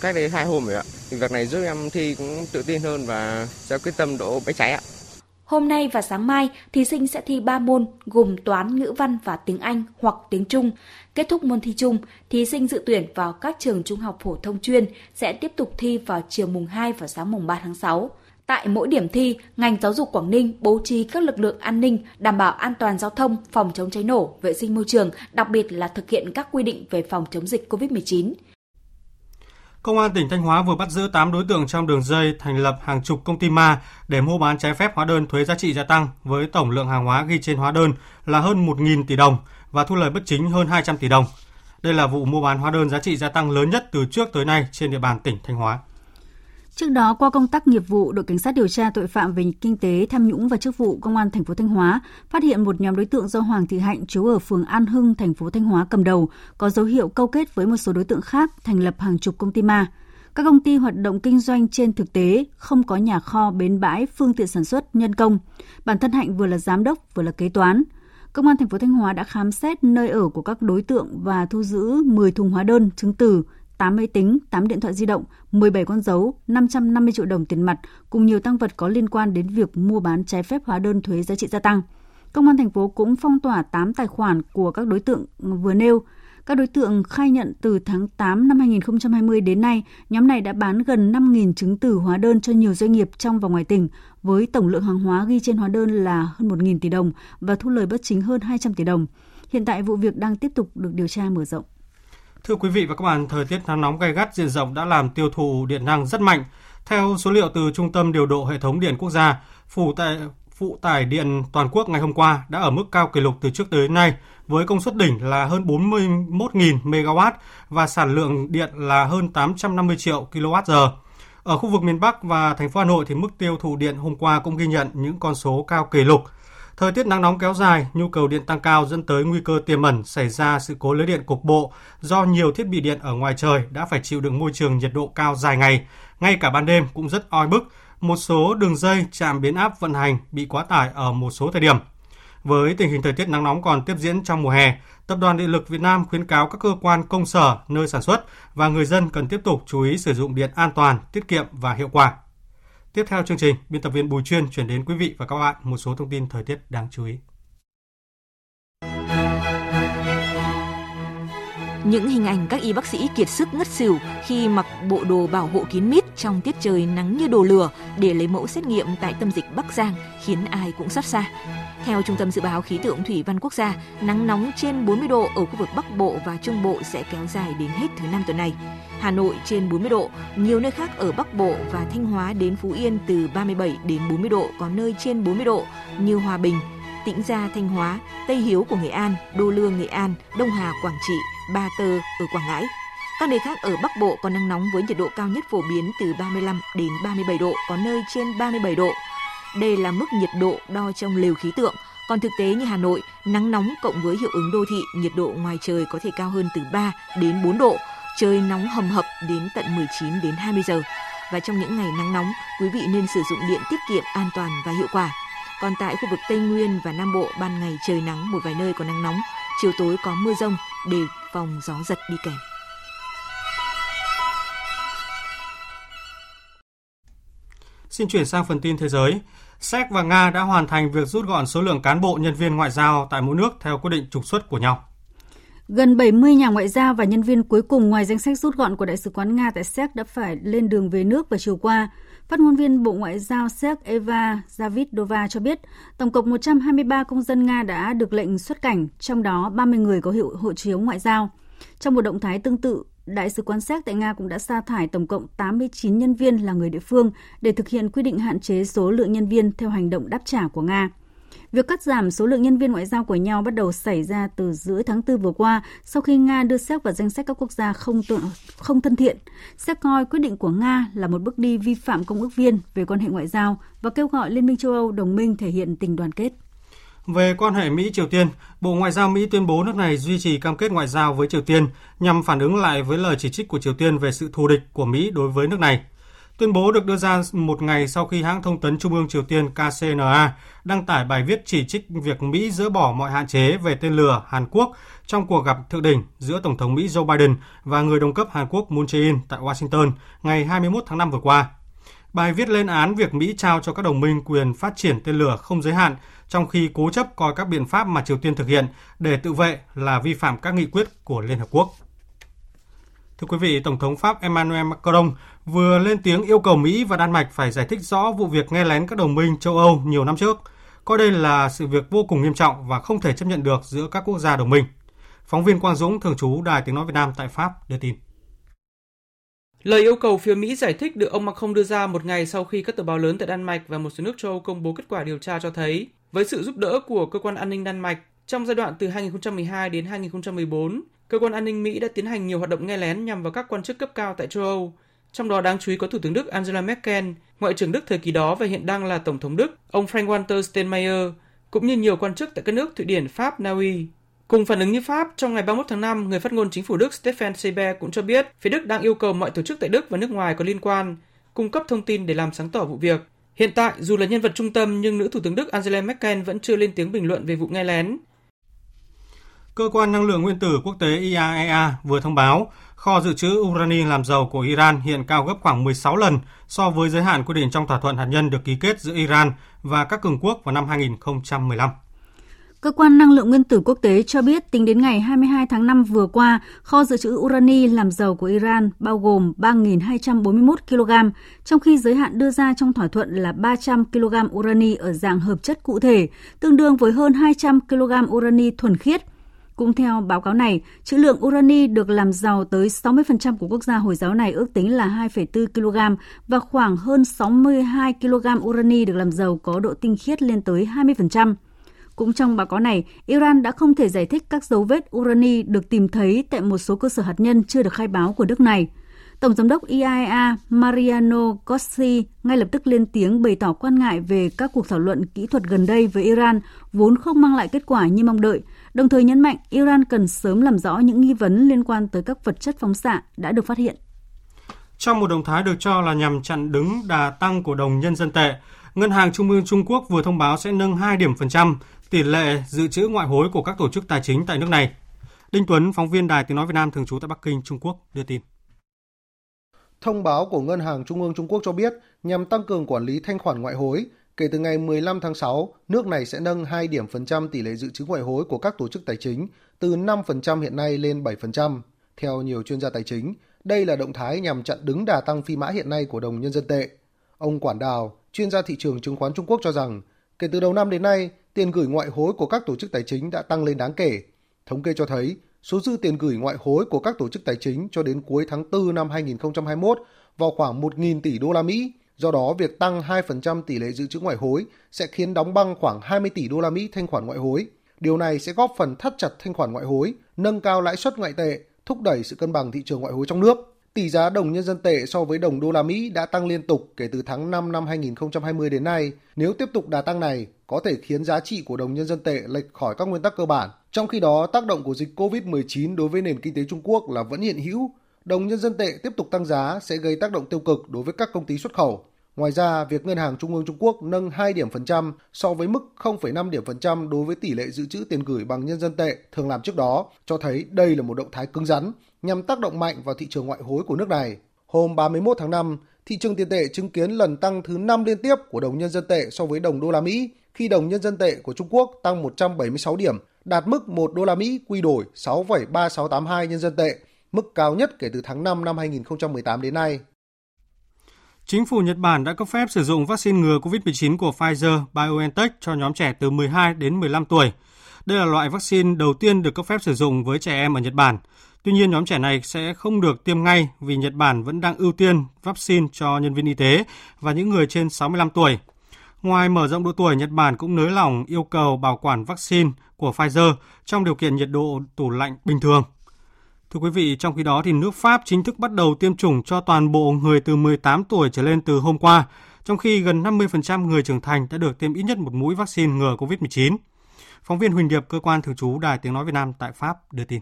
cách đây hai hôm rồi ạ. Thì việc này giúp em thi cũng tự tin hơn và sẽ quyết tâm đỗ bách cháy ạ. Hôm nay và sáng mai, thí sinh sẽ thi 3 môn gồm toán, ngữ văn và tiếng Anh hoặc tiếng Trung. Kết thúc môn thi chung, thí sinh dự tuyển vào các trường trung học phổ thông chuyên sẽ tiếp tục thi vào chiều mùng 2 và sáng mùng 3 tháng 6. Tại mỗi điểm thi, ngành giáo dục Quảng Ninh bố trí các lực lượng an ninh đảm bảo an toàn giao thông, phòng chống cháy nổ, vệ sinh môi trường, đặc biệt là thực hiện các quy định về phòng chống dịch COVID-19. Công an tỉnh Thanh Hóa vừa bắt giữ 8 đối tượng trong đường dây thành lập hàng chục công ty ma để mua bán trái phép hóa đơn thuế giá trị gia tăng với tổng lượng hàng hóa ghi trên hóa đơn là hơn 1.000 tỷ đồng và thu lời bất chính hơn 200 tỷ đồng. Đây là vụ mua bán hóa đơn giá trị gia tăng lớn nhất từ trước tới nay trên địa bàn tỉnh Thanh Hóa. Trước đó, qua công tác nghiệp vụ, đội cảnh sát điều tra tội phạm về kinh tế, tham nhũng và chức vụ công an thành phố Thanh Hóa phát hiện một nhóm đối tượng do Hoàng Thị Hạnh trú ở phường An Hưng, thành phố Thanh Hóa cầm đầu, có dấu hiệu câu kết với một số đối tượng khác thành lập hàng chục công ty ma. Các công ty hoạt động kinh doanh trên thực tế không có nhà kho, bến bãi, phương tiện sản xuất, nhân công. Bản thân Hạnh vừa là giám đốc, vừa là kế toán. Công an thành phố Thanh Hóa đã khám xét nơi ở của các đối tượng và thu giữ 10 thùng hóa đơn, chứng từ, 8 máy tính, 8 điện thoại di động, 17 con dấu, 550 triệu đồng tiền mặt cùng nhiều tăng vật có liên quan đến việc mua bán trái phép hóa đơn thuế giá trị gia tăng. Công an thành phố cũng phong tỏa 8 tài khoản của các đối tượng vừa nêu. Các đối tượng khai nhận từ tháng 8 năm 2020 đến nay, nhóm này đã bán gần 5.000 chứng từ hóa đơn cho nhiều doanh nghiệp trong và ngoài tỉnh, với tổng lượng hàng hóa ghi trên hóa đơn là hơn 1.000 tỷ đồng và thu lời bất chính hơn 200 tỷ đồng. Hiện tại vụ việc đang tiếp tục được điều tra mở rộng. Thưa quý vị và các bạn, thời tiết nắng nóng gay gắt diện rộng đã làm tiêu thụ điện năng rất mạnh. Theo số liệu từ Trung tâm điều độ hệ thống điện quốc gia, phủ tại phụ tải điện toàn quốc ngày hôm qua đã ở mức cao kỷ lục từ trước tới nay với công suất đỉnh là hơn 41.000 MW và sản lượng điện là hơn 850 triệu kWh. Ở khu vực miền Bắc và thành phố Hà Nội thì mức tiêu thụ điện hôm qua cũng ghi nhận những con số cao kỷ lục. Thời tiết nắng nóng kéo dài, nhu cầu điện tăng cao dẫn tới nguy cơ tiềm ẩn xảy ra sự cố lưới điện cục bộ do nhiều thiết bị điện ở ngoài trời đã phải chịu đựng môi trường nhiệt độ cao dài ngày, ngay cả ban đêm cũng rất oi bức. Một số đường dây trạm biến áp vận hành bị quá tải ở một số thời điểm. Với tình hình thời tiết nắng nóng còn tiếp diễn trong mùa hè, Tập đoàn Điện lực Việt Nam khuyến cáo các cơ quan công sở, nơi sản xuất và người dân cần tiếp tục chú ý sử dụng điện an toàn, tiết kiệm và hiệu quả. Tiếp theo chương trình, biên tập viên Bùi Chuyên chuyển đến quý vị và các bạn một số thông tin thời tiết đáng chú ý. Những hình ảnh các y bác sĩ kiệt sức ngất xỉu khi mặc bộ đồ bảo hộ kín mít trong tiết trời nắng như đồ lửa để lấy mẫu xét nghiệm tại tâm dịch Bắc Giang khiến ai cũng xót xa. Theo Trung tâm Dự báo Khí tượng Thủy văn Quốc gia, nắng nóng trên 40 độ ở khu vực Bắc Bộ và Trung Bộ sẽ kéo dài đến hết thứ năm tuần này. Hà Nội trên 40 độ, nhiều nơi khác ở Bắc Bộ và Thanh Hóa đến Phú Yên từ 37 đến 40 độ, có nơi trên 40 độ như Hòa Bình, Tĩnh Gia, Thanh Hóa, Tây Hiếu của Nghệ An, Đô Lương, Nghệ An, Đông Hà, Quảng Trị, Ba Tơ ở Quảng Ngãi. Các nơi khác ở Bắc Bộ có nắng nóng với nhiệt độ cao nhất phổ biến từ 35 đến 37 độ, có nơi trên 37 độ. Đây là mức nhiệt độ đo trong lều khí tượng. Còn thực tế như Hà Nội, nắng nóng cộng với hiệu ứng đô thị, nhiệt độ ngoài trời có thể cao hơn từ 3 đến 4 độ, trời nóng hầm hập đến tận 19 đến 20 giờ. Và trong những ngày nắng nóng, quý vị nên sử dụng điện tiết kiệm, an toàn và hiệu quả. Còn tại khu vực Tây Nguyên và Nam Bộ, ban ngày trời nắng, một vài nơi có nắng nóng, chiều tối có mưa rông, đều phòng gió giật đi kèm. Xin chuyển sang phần tin thế giới. Séc và Nga đã hoàn thành việc rút gọn số lượng cán bộ nhân viên ngoại giao tại mỗi nước theo quyết định trục xuất của nhau. Gần 70 nhà ngoại giao và nhân viên cuối cùng ngoài danh sách rút gọn của Đại sứ quán Nga tại Séc đã phải lên đường về nước vào chiều qua. Phát ngôn viên Bộ Ngoại giao Séc Eva Zavidova cho biết, tổng cộng 123 công dân Nga đã được lệnh xuất cảnh, trong đó 30 người có hiệu hộ chiếu ngoại giao. Trong một động thái tương tự, Đại sứ quán Séc tại Nga cũng đã sa thải tổng cộng 89 nhân viên là người địa phương để thực hiện quy định hạn chế số lượng nhân viên theo hành động đáp trả của Nga. Việc cắt giảm số lượng nhân viên ngoại giao của nhau bắt đầu xảy ra từ giữa tháng 4 vừa qua sau khi Nga đưa Séc vào danh sách các quốc gia không tự, không thân thiện. Séc coi quyết định của Nga là một bước đi vi phạm công ước viên về quan hệ ngoại giao và kêu gọi Liên minh châu Âu đồng minh thể hiện tình đoàn kết. Về quan hệ Mỹ-Triều Tiên, Bộ Ngoại giao Mỹ tuyên bố nước này duy trì cam kết ngoại giao với Triều Tiên nhằm phản ứng lại với lời chỉ trích của Triều Tiên về sự thù địch của Mỹ đối với nước này. Tuyên bố được đưa ra một ngày sau khi hãng thông tấn Trung ương Triều Tiên KCNA đăng tải bài viết chỉ trích việc Mỹ dỡ bỏ mọi hạn chế về tên lửa Hàn Quốc trong cuộc gặp thượng đỉnh giữa Tổng thống Mỹ Joe Biden và người đồng cấp Hàn Quốc Moon Jae-in tại Washington ngày 21 tháng 5 vừa qua. Bài viết lên án việc Mỹ trao cho các đồng minh quyền phát triển tên lửa không giới hạn, trong khi cố chấp coi các biện pháp mà Triều Tiên thực hiện để tự vệ là vi phạm các nghị quyết của Liên Hợp Quốc. Thưa quý vị, Tổng thống Pháp Emmanuel Macron vừa lên tiếng yêu cầu Mỹ và Đan Mạch phải giải thích rõ vụ việc nghe lén các đồng minh châu Âu nhiều năm trước, coi đây là sự việc vô cùng nghiêm trọng và không thể chấp nhận được giữa các quốc gia đồng minh. Phóng viên Quang Dũng, thường trú Đài Tiếng Nói Việt Nam tại Pháp đưa tin. Lời yêu cầu phía Mỹ giải thích được ông Macron đưa ra một ngày sau khi các tờ báo lớn tại Đan Mạch và một số nước châu Âu công bố kết quả điều tra cho thấy, với sự giúp đỡ của cơ quan an ninh Đan Mạch, trong giai đoạn từ 2012 đến 2014, cơ quan an ninh Mỹ đã tiến hành nhiều hoạt động nghe lén nhằm vào các quan chức cấp cao tại châu Âu, trong đó đáng chú ý có Thủ tướng Đức Angela Merkel, Ngoại trưởng Đức thời kỳ đó và hiện đang là Tổng thống Đức, ông Frank-Walter Steinmeier, cũng như nhiều quan chức tại các nước Thụy Điển, Pháp, Na Uy. Cùng phản ứng như Pháp, trong ngày 31 tháng 5, người phát ngôn chính phủ Đức Stefan Seibert cũng cho biết phía Đức đang yêu cầu mọi tổ chức tại Đức và nước ngoài có liên quan cung cấp thông tin để làm sáng tỏ vụ việc. Hiện tại, dù là nhân vật trung tâm nhưng nữ thủ tướng Đức Angela Merkel vẫn chưa lên tiếng bình luận về vụ nghe lén. Cơ quan năng lượng nguyên tử quốc tế IAEA vừa thông báo kho dự trữ urani làm dầu của Iran hiện cao gấp khoảng 16 lần so với giới hạn quy định trong thỏa thuận hạt nhân được ký kết giữa Iran và các cường quốc vào năm 2015. Cơ quan năng lượng nguyên tử quốc tế cho biết tính đến ngày 22 tháng 5 vừa qua, kho dự trữ urani làm dầu của Iran bao gồm 3.241 kg, trong khi giới hạn đưa ra trong thỏa thuận là 300 kg urani ở dạng hợp chất cụ thể, tương đương với hơn 200 kg urani thuần khiết – cũng theo báo cáo này, trữ lượng urani được làm giàu tới 60% của quốc gia Hồi giáo này ước tính là 2,4 kg và khoảng hơn 62 kg urani được làm giàu có độ tinh khiết lên tới 20%. Cũng trong báo cáo này, Iran đã không thể giải thích các dấu vết urani được tìm thấy tại một số cơ sở hạt nhân chưa được khai báo của nước này. Tổng giám đốc IAEA Mariano Grossi ngay lập tức lên tiếng bày tỏ quan ngại về các cuộc thảo luận kỹ thuật gần đây với Iran vốn không mang lại kết quả như mong đợi, đồng thời nhấn mạnh Iran cần sớm làm rõ những nghi vấn liên quan tới các vật chất phóng xạ đã được phát hiện. Trong một động thái được cho là nhằm chặn đứng đà tăng của đồng nhân dân tệ, Ngân hàng Trung ương Trung Quốc vừa thông báo sẽ nâng 2 điểm phần trăm tỷ lệ dự trữ ngoại hối của các tổ chức tài chính tại nước này. Đinh Tuấn, phóng viên Đài Tiếng Nói Việt Nam thường trú tại Bắc Kinh, Trung Quốc, đưa tin. Thông báo của Ngân hàng Trung ương Trung Quốc cho biết nhằm tăng cường quản lý thanh khoản ngoại hối, kể từ ngày 15 tháng 6, nước này sẽ nâng 2 điểm phần trăm tỷ lệ dự trữ ngoại hối của các tổ chức tài chính từ 5% hiện nay lên 7%. Theo nhiều chuyên gia tài chính, đây là động thái nhằm chặn đứng đà tăng phi mã hiện nay của đồng nhân dân tệ. Ông Quản Đào, chuyên gia thị trường chứng khoán Trung Quốc cho rằng, kể từ đầu năm đến nay, tiền gửi ngoại hối của các tổ chức tài chính đã tăng lên đáng kể. Thống kê cho thấy, số dư tiền gửi ngoại hối của các tổ chức tài chính cho đến cuối tháng 4 năm 2021 vào khoảng 1.000 tỷ đô la Mỹ. Do đó, việc tăng 2% tỷ lệ dự trữ ngoại hối sẽ khiến đóng băng khoảng 20 tỷ đô la Mỹ thanh khoản ngoại hối. Điều này sẽ góp phần thắt chặt thanh khoản ngoại hối, nâng cao lãi suất ngoại tệ, thúc đẩy sự cân bằng thị trường ngoại hối trong nước. Tỷ giá đồng nhân dân tệ so với đồng đô la Mỹ đã tăng liên tục kể từ tháng 5 năm 2020 đến nay. Nếu tiếp tục đà tăng này, có thể khiến giá trị của đồng nhân dân tệ lệch khỏi các nguyên tắc cơ bản. Trong khi đó, tác động của dịch COVID-19 đối với nền kinh tế Trung Quốc là vẫn hiện hữu. Đồng nhân dân tệ tiếp tục tăng giá sẽ gây tác động tiêu cực đối với các công ty xuất khẩu. Ngoài ra, việc Ngân hàng Trung ương Trung Quốc nâng 2 điểm phần trăm so với mức 0,5 điểm phần trăm đối với tỷ lệ dự trữ tiền gửi bằng nhân dân tệ thường làm trước đó cho thấy đây là một động thái cứng rắn nhằm tác động mạnh vào thị trường ngoại hối của nước này. Hôm 31 tháng 5, thị trường tiền tệ chứng kiến lần tăng thứ 5 liên tiếp của đồng nhân dân tệ so với đồng đô la Mỹ khi đồng nhân dân tệ của Trung Quốc tăng 176 điểm, đạt mức 1 đô la Mỹ quy đổi 6,3682 nhân dân tệ, mức cao nhất kể từ tháng 5 năm 2018 đến nay. Chính phủ Nhật Bản đã cấp phép sử dụng vaccine ngừa COVID-19 của Pfizer BioNTech cho nhóm trẻ từ 12 đến 15 tuổi. Đây là loại vaccine đầu tiên được cấp phép sử dụng với trẻ em ở Nhật Bản. Tuy nhiên, nhóm trẻ này sẽ không được tiêm ngay vì Nhật Bản vẫn đang ưu tiên vaccine cho nhân viên y tế và những người trên 65 tuổi. Ngoài mở rộng độ tuổi, Nhật Bản cũng nới lỏng yêu cầu bảo quản vaccine của Pfizer trong điều kiện nhiệt độ tủ lạnh bình thường. Thưa quý vị, trong khi đó thì nước Pháp chính thức bắt đầu tiêm chủng cho toàn bộ người từ 18 tuổi trở lên từ hôm qua, trong khi gần 50% người trưởng thành đã được tiêm ít nhất một mũi vaccine ngừa COVID-19. Phóng viên Huỳnh Điệp, cơ quan thường trú Đài Tiếng Nói Việt Nam tại Pháp đưa tin.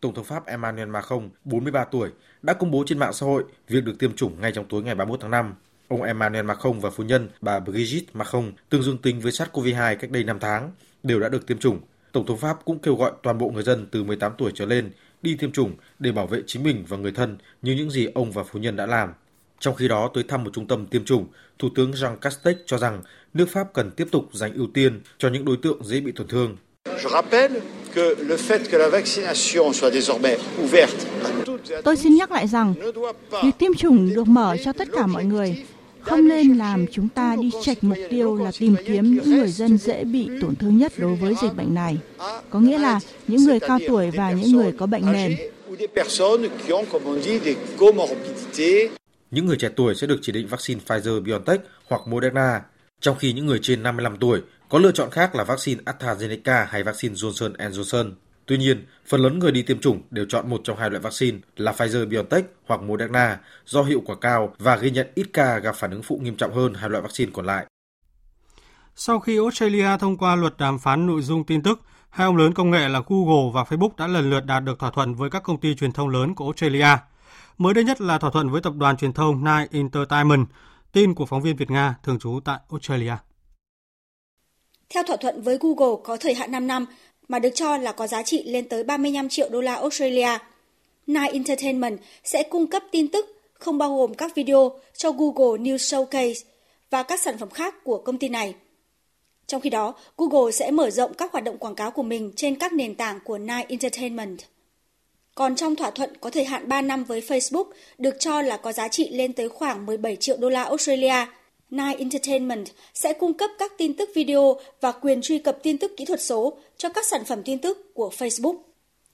Tổng thống Pháp Emmanuel Macron, 43 tuổi, đã công bố trên mạng xã hội việc được tiêm chủng ngay trong tối ngày 31 tháng 5. Ông Emmanuel Macron và phu nhân bà Brigitte Macron từng dương tính với SARS-CoV-2 cách đây 5 tháng, đều đã được tiêm chủng. Tổng thống Pháp cũng kêu gọi toàn bộ người dân từ 18 tuổi trở lên đi tiêm chủng để bảo vệ chính mình và người thân như những gì ông và phu nhân đã làm. Trong khi đó, tới thăm một trung tâm tiêm chủng, Thủ tướng Jean Castex cho rằng nước Pháp cần tiếp tục dành ưu tiên cho những đối tượng dễ bị tổn thương. Tôi xin nhắc lại rằng, việc tiêm chủng được mở cho tất cả mọi người, không nên làm chúng ta đi chệch mục tiêu là tìm kiếm những người dân dễ bị tổn thương nhất đối với dịch bệnh này. Có nghĩa là những người cao tuổi và những người có bệnh nền. Những người trẻ tuổi sẽ được chỉ định vaccine Pfizer-BioNTech hoặc Moderna, trong khi những người trên 55 tuổi có lựa chọn khác là vaccine AstraZeneca hay vaccine Johnson Johnson. Tuy nhiên, phần lớn người đi tiêm chủng đều chọn một trong hai loại vaccine là Pfizer-BioNTech hoặc Moderna do hiệu quả cao và ghi nhận ít ca gặp phản ứng phụ nghiêm trọng hơn hai loại vaccine còn lại. Sau khi Australia thông qua luật đàm phán nội dung tin tức, hai ông lớn công nghệ là Google và Facebook đã lần lượt đạt được thỏa thuận với các công ty truyền thông lớn của Australia. Mới đây nhất là thỏa thuận với tập đoàn truyền thông Nine Entertainment, tin của phóng viên Việt Nga thường trú tại Australia. Theo thỏa thuận với Google có thời hạn 5 năm mà được cho là có giá trị lên tới 35 triệu đô la Australia, Nine Entertainment sẽ cung cấp tin tức không bao gồm các video cho Google News Showcase và các sản phẩm khác của công ty này. Trong khi đó, Google sẽ mở rộng các hoạt động quảng cáo của mình trên các nền tảng của Nine Entertainment. Còn trong thỏa thuận có thời hạn 3 năm với Facebook được cho là có giá trị lên tới khoảng 17 triệu đô la Australia, Nine Entertainment sẽ cung cấp các tin tức video và quyền truy cập tin tức kỹ thuật số cho các sản phẩm tin tức của Facebook.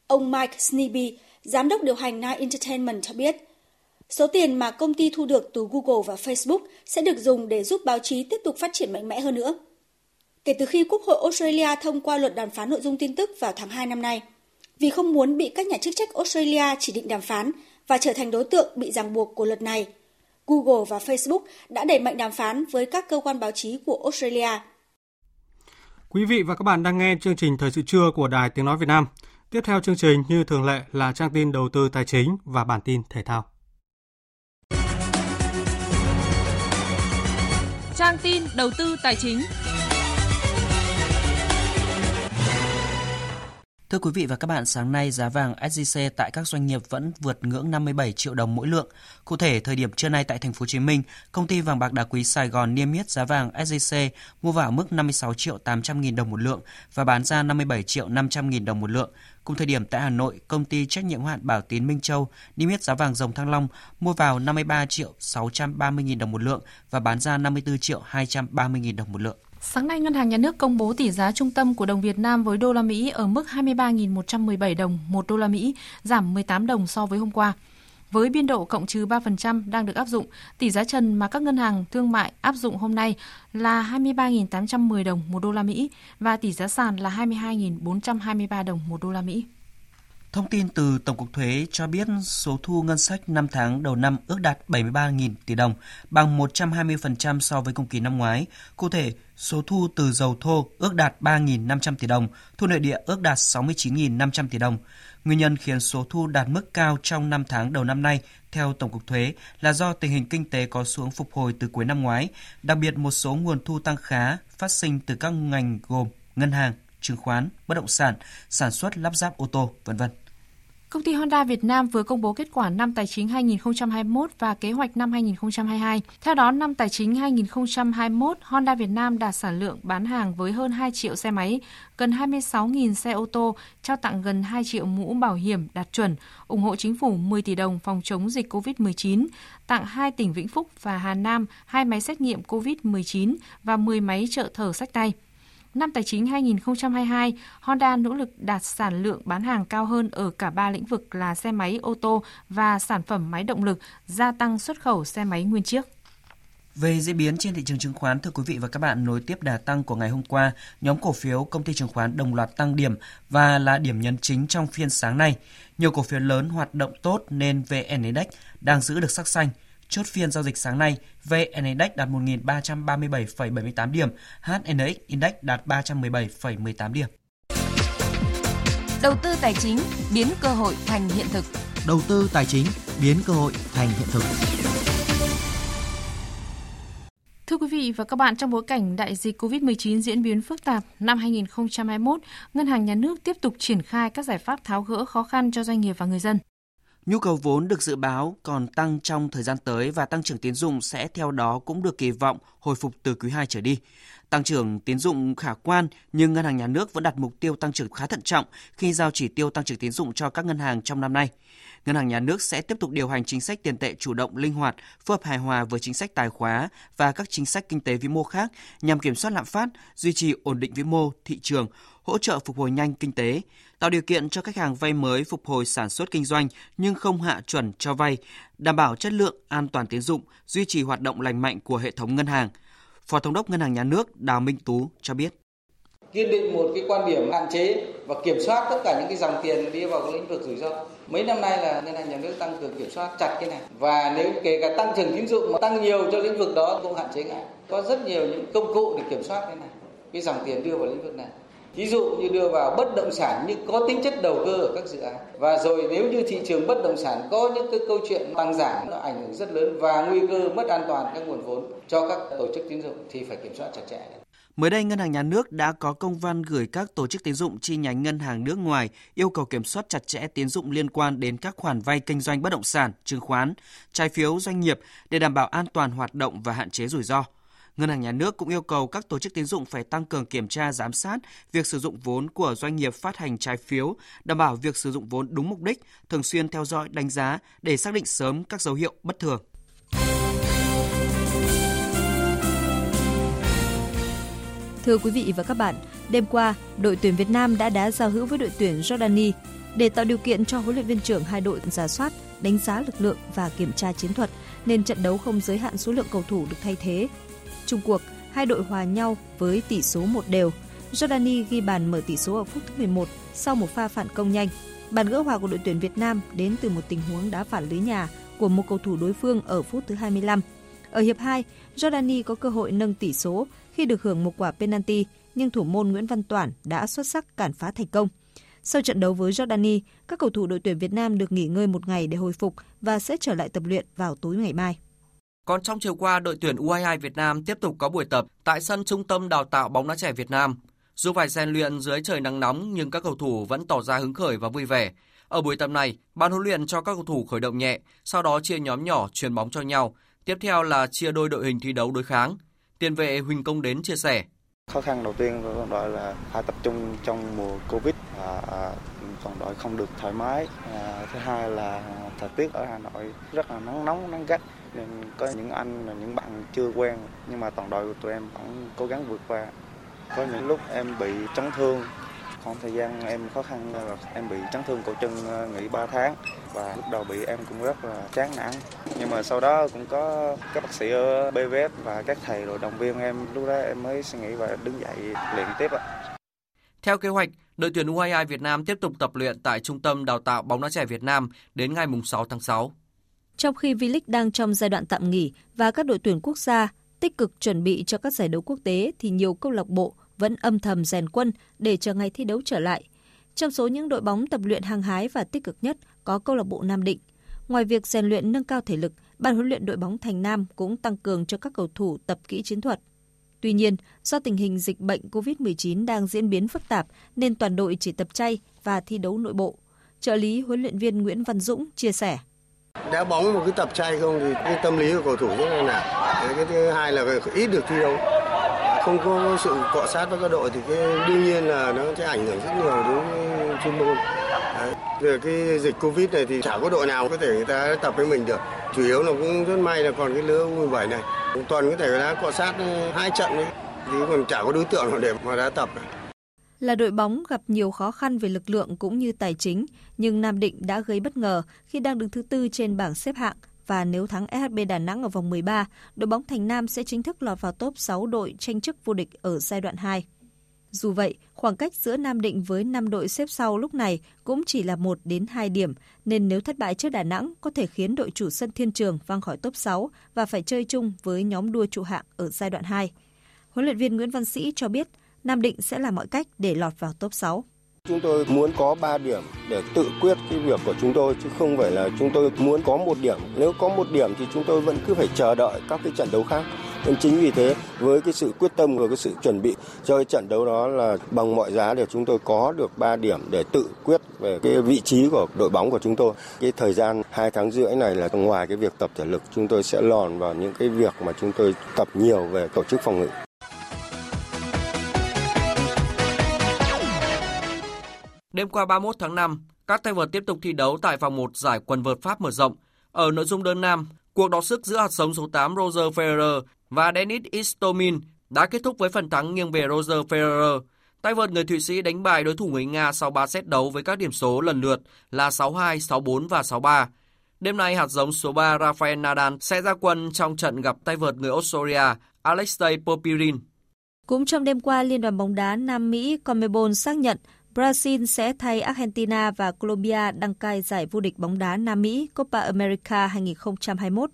Ông Mike Sneeby, giám đốc điều hành Nine Entertainment cho biết, số tiền mà công ty thu được từ Google và Facebook sẽ được dùng để giúp báo chí tiếp tục phát triển mạnh mẽ hơn nữa. Kể từ khi Quốc hội Australia thông qua luật đàm phán nội dung tin tức vào tháng 2 năm nay, vì không muốn bị các nhà chức trách Australia chỉ định đàm phán và trở thành đối tượng bị ràng buộc của luật này, Google và Facebook đã đẩy mạnh đàm phán với các cơ quan báo chí của Australia. Quý vị và các bạn đang nghe chương trình Thời sự trưa của Đài Tiếng Nói Việt Nam. Tiếp theo chương trình như thường lệ là trang tin đầu tư tài chính và bản tin thể thao. Trang tin đầu tư tài chính. Thưa quý vị và các bạn, sáng nay giá vàng SJC tại các doanh nghiệp vẫn vượt ngưỡng 57 triệu đồng mỗi lượng. Cụ thể, thời điểm trưa nay tại thành phố Hồ Chí Minh, công ty vàng bạc đá quý Sài Gòn niêm yết giá vàng SJC mua vào mức 56 triệu 800 000 đồng một lượng và bán ra 57 triệu 500 000 đồng một lượng. Cùng thời điểm tại Hà Nội, công ty trách nhiệm hữu hạn Bảo Tín Minh Châu niêm yết giá vàng dòng Thăng Long mua vào 53 triệu 630 000 đồng một lượng và bán ra 54 triệu 230 000 đồng một lượng. Sáng nay, Ngân hàng Nhà nước công bố tỷ giá trung tâm của đồng Việt Nam với đô la Mỹ ở mức 23.117 đồng một đô la Mỹ, giảm 18 đồng so với hôm qua. Với biên độ cộng trừ 3% đang được áp dụng, tỷ giá trần mà các ngân hàng thương mại áp dụng hôm nay là 23.810 đồng một đô la Mỹ và tỷ giá sàn là 22.423 đồng một đô la Mỹ. Thông tin từ Tổng cục Thuế cho biết số thu ngân sách 5 tháng đầu năm ước đạt 73.000 tỷ đồng, bằng 120% so với cùng kỳ năm ngoái. Cụ thể, số thu từ dầu thô ước đạt 3.500 tỷ đồng, thu nội địa ước đạt 69.500 tỷ đồng. Nguyên nhân khiến số thu đạt mức cao trong 5 tháng đầu năm nay, theo Tổng cục Thuế, là do tình hình kinh tế có xuống phục hồi từ cuối năm ngoái, đặc biệt một số nguồn thu tăng khá phát sinh từ các ngành gồm ngân hàng, chứng khoán, bất động sản, sản xuất lắp ráp ô tô, vân vân. Công ty Honda Việt Nam vừa công bố kết quả năm tài chính 2021 và kế hoạch năm 2022. Theo đó, năm tài chính 2021, Honda Việt Nam đạt sản lượng bán hàng với hơn 2 triệu xe máy, gần 26.000 xe ô tô, trao tặng gần 2 triệu mũ bảo hiểm đạt chuẩn, ủng hộ chính phủ 10 tỷ đồng phòng chống dịch COVID-19, tặng hai tỉnh Vĩnh Phúc và Hà Nam hai máy xét nghiệm COVID-19 và 10 máy trợ thở sách tay. Năm tài chính 2022, Honda nỗ lực đạt sản lượng bán hàng cao hơn ở cả ba lĩnh vực là xe máy ô tô và sản phẩm máy động lực, gia tăng xuất khẩu xe máy nguyên chiếc. Về diễn biến trên thị trường chứng khoán, thưa quý vị và các bạn, nối tiếp đà tăng của ngày hôm qua, nhóm cổ phiếu công ty chứng khoán đồng loạt tăng điểm và là điểm nhấn chính trong phiên sáng nay. Nhiều cổ phiếu lớn hoạt động tốt nên VN Index đang giữ được sắc xanh – Chốt phiên giao dịch sáng nay, VN Index đạt 1.337,78 điểm, HNX Index đạt 317,18 điểm. Đầu tư tài chính biến cơ hội thành hiện thực. Đầu tư tài chính biến cơ hội thành hiện thực. Thưa quý vị và các bạn, trong bối cảnh đại dịch COVID-19 diễn biến phức tạp, năm 2021, Ngân hàng Nhà nước tiếp tục triển khai các giải pháp tháo gỡ khó khăn cho doanh nghiệp và người dân. Nhu cầu vốn được dự báo còn tăng trong thời gian tới và tăng trưởng tiến dụng sẽ theo đó cũng được kỳ vọng hồi phục từ quý 2 trở đi. Tăng trưởng tiến dụng khả quan nhưng ngân hàng nhà nước vẫn đặt mục tiêu tăng trưởng khá thận trọng khi giao chỉ tiêu tăng trưởng tiến dụng cho các ngân hàng trong năm nay. Ngân hàng nhà nước sẽ tiếp tục điều hành chính sách tiền tệ chủ động linh hoạt, phù hợp hài hòa với chính sách tài khóa và các chính sách kinh tế vĩ mô khác nhằm kiểm soát lạm phát, duy trì ổn định vĩ mô thị trường, hỗ trợ phục hồi nhanh kinh tế, tạo điều kiện cho khách hàng vay mới phục hồi sản xuất kinh doanh nhưng không hạ chuẩn cho vay, đảm bảo chất lượng, an toàn tín dụng, duy trì hoạt động lành mạnh của hệ thống ngân hàng. Phó Thống đốc Ngân hàng Nhà nước Đào Minh Tú cho biết kiên định một cái quan điểm hạn chế và kiểm soát tất cả những cái dòng tiền đi vào cái lĩnh vực rủi ro. Mấy năm nay là ngân hàng nhà nước tăng cường kiểm soát chặt cái này và nếu kể cả tăng trưởng tín dụng mà tăng nhiều cho lĩnh vực đó cũng hạn chế ngại. Có rất nhiều những công cụ để kiểm soát cái này, cái dòng tiền đưa vào lĩnh vực này. Ví dụ như đưa vào bất động sản nhưng có tính chất đầu cơ ở các dự án. Và rồi nếu như thị trường bất động sản có những cái câu chuyện tăng giảm nó ảnh hưởng rất lớn và nguy cơ mất an toàn các nguồn vốn cho các tổ chức tín dụng thì phải kiểm soát chặt chẽ. Mới đây, Ngân hàng Nhà nước đã có công văn gửi các tổ chức tín dụng chi nhánh ngân hàng nước ngoài yêu cầu kiểm soát chặt chẽ tín dụng liên quan đến các khoản vay kinh doanh bất động sản, chứng khoán, trái phiếu doanh nghiệp để đảm bảo an toàn hoạt động và hạn chế rủi ro. Ngân hàng Nhà nước cũng yêu cầu các tổ chức tín dụng phải tăng cường kiểm tra giám sát việc sử dụng vốn của doanh nghiệp phát hành trái phiếu, đảm bảo việc sử dụng vốn đúng mục đích, thường xuyên theo dõi đánh giá để xác định sớm các dấu hiệu bất thường. Thưa quý vị và các bạn, đêm qua, đội tuyển Việt Nam đã đá giao hữu với đội tuyển Jordani để tạo điều kiện cho huấn luyện viên trưởng hai đội giả soát, đánh giá lực lượng và kiểm tra chiến thuật, nên trận đấu không giới hạn số lượng cầu thủ được thay thế. Trung cuộc, hai đội hòa nhau với tỷ số một đều. Jordani ghi bàn mở tỷ số ở phút thứ 11 sau một pha phản công nhanh. Bàn gỡ hòa của đội tuyển Việt Nam đến từ một tình huống đá phản lưới nhà của một cầu thủ đối phương ở phút thứ 25. Ở hiệp 2, Jordani có cơ hội nâng tỷ số khi được hưởng một quả penalty, nhưng thủ môn Nguyễn Văn Toản đã xuất sắc cản phá thành công. Sau trận đấu với Jordani, các cầu thủ đội tuyển Việt Nam được nghỉ ngơi một ngày để hồi phục và sẽ trở lại tập luyện vào tối ngày mai. Còn trong chiều qua, đội tuyển U22 Việt Nam tiếp tục có buổi tập tại sân Trung tâm Đào tạo bóng đá trẻ Việt Nam. Dù phải rèn luyện dưới trời nắng nóng nhưng các cầu thủ vẫn tỏ ra hứng khởi và vui vẻ. Ở buổi tập này, ban huấn luyện cho các cầu thủ khởi động nhẹ, sau đó chia nhóm nhỏ truyền bóng cho nhau. Tiếp theo là chia đôi đội hình thi đấu đối kháng. Tiền vệ Huỳnh Công Đến chia sẻ. Khó khăn đầu tiên của đội là phải tập trung trong mùa Covid và toàn đội không được thoải mái. À, thứ hai là thời tiết ở Hà Nội rất là nắng nóng, nắng gắt nên có những anh là những bạn chưa quen nhưng mà toàn đội của tụi em vẫn cố gắng vượt qua. Có những lúc em bị chấn thương khoảng thời gian em khó khăn là em bị chấn thương cổ chân ờ, nghỉ 3 tháng và lúc đầu bị em cũng rất là chán nản nhưng mà sau đó cũng có các bác sĩ ở BVF và các thầy rồi động viên em lúc đó em mới suy nghĩ và đứng dậy luyện tiếp ạ. Theo kế hoạch, đội tuyển U22 Việt Nam tiếp tục tập luyện tại Trung tâm Đào tạo bóng đá trẻ Việt Nam đến ngày 6 tháng 6. Trong khi V-League đang trong giai đoạn tạm nghỉ và các đội tuyển quốc gia tích cực chuẩn bị cho các giải đấu quốc tế thì nhiều câu lạc bộ vẫn âm thầm rèn quân để chờ ngày thi đấu trở lại. Trong số những đội bóng tập luyện hăng hái và tích cực nhất có câu lạc bộ Nam Định. Ngoài việc rèn luyện nâng cao thể lực, ban huấn luyện đội bóng Thành Nam cũng tăng cường cho các cầu thủ tập kỹ chiến thuật. Tuy nhiên, do tình hình dịch bệnh COVID-19 đang diễn biến phức tạp nên toàn đội chỉ tập chay và thi đấu nội bộ. Trợ lý huấn luyện viên Nguyễn Văn Dũng chia sẻ. Đá bóng một cái tập chay không thì cái tâm lý của cầu thủ rất là nặng. Cái thứ hai là ít được thi đấu không có sự cọ sát với các đội thì cái, đương nhiên là nó sẽ ảnh hưởng rất nhiều đến chuyên môn. Đấy. Về cái dịch Covid này thì chả có đội nào có thể người ta tập với mình được. Chủ yếu là cũng rất may là còn cái lứa U17 này. Tuần có thể đá cọ sát ừ, hai trận đấy. Thì còn chả có đối tượng nào để mà đá tập. Là đội bóng gặp nhiều khó khăn về lực lượng cũng như tài chính, nhưng Nam Định đã gây bất ngờ khi đang đứng thứ tư trên bảng xếp hạng và nếu thắng SHB Đà Nẵng ở vòng 13, đội bóng Thành Nam sẽ chính thức lọt vào top 6 đội tranh chức vô địch ở giai đoạn 2. Dù vậy, khoảng cách giữa Nam Định với 5 đội xếp sau lúc này cũng chỉ là 1 đến 2 điểm, nên nếu thất bại trước Đà Nẵng có thể khiến đội chủ sân Thiên Trường văng khỏi top 6 và phải chơi chung với nhóm đua trụ hạng ở giai đoạn 2. Huấn luyện viên Nguyễn Văn Sĩ cho biết Nam Định sẽ làm mọi cách để lọt vào top 6. Chúng tôi muốn có 3 điểm để tự quyết cái việc của chúng tôi, chứ không phải là chúng tôi muốn có một điểm. Nếu có một điểm thì chúng tôi vẫn cứ phải chờ đợi các cái trận đấu khác. Nên chính vì thế, với cái sự quyết tâm và cái sự chuẩn bị cho cái trận đấu đó là bằng mọi giá để chúng tôi có được 3 điểm để tự quyết về cái vị trí của đội bóng của chúng tôi. Cái thời gian 2 tháng rưỡi này là ngoài cái việc tập thể lực, chúng tôi sẽ lòn vào những cái việc mà chúng tôi tập nhiều về tổ chức phòng ngự. Đêm qua 31 tháng 5, các tay vợt tiếp tục thi đấu tại vòng 1 giải quần vợt Pháp mở rộng. Ở nội dung đơn nam, cuộc đọ sức giữa hạt giống số 8 Roger Federer và Dennis Istomin đã kết thúc với phần thắng nghiêng về Roger Federer. Tay vợt người Thụy Sĩ đánh bại đối thủ người Nga sau 3 set đấu với các điểm số lần lượt là 6-2, 6-4 và 6-3. Đêm nay, hạt giống số 3 Rafael Nadal sẽ ra quân trong trận gặp tay vợt người Australia Alexei Popirin. Cũng trong đêm qua, Liên đoàn bóng đá Nam Mỹ CONMEBOL xác nhận Brazil sẽ thay Argentina và Colombia đăng cai giải vô địch bóng đá Nam Mỹ Copa America 2021.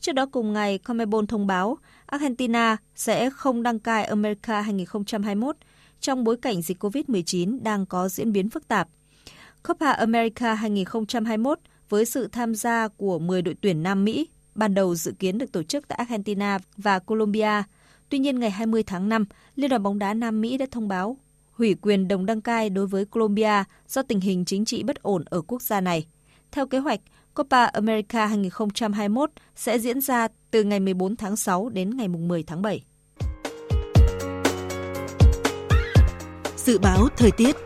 Trước đó cùng ngày, CONMEBOL thông báo Argentina sẽ không đăng cai America 2021 trong bối cảnh dịch COVID-19 đang có diễn biến phức tạp. Copa America 2021 với sự tham gia của 10 đội tuyển Nam Mỹ ban đầu dự kiến được tổ chức tại Argentina và Colombia. Tuy nhiên, ngày 20 tháng 5, Liên đoàn bóng đá Nam Mỹ đã thông báo hủy quyền đồng đăng cai đối với Colombia do tình hình chính trị bất ổn ở quốc gia này. Theo kế hoạch, Copa America 2021 sẽ diễn ra từ ngày 14 tháng 6 đến ngày 10 tháng 7. Dự báo thời tiết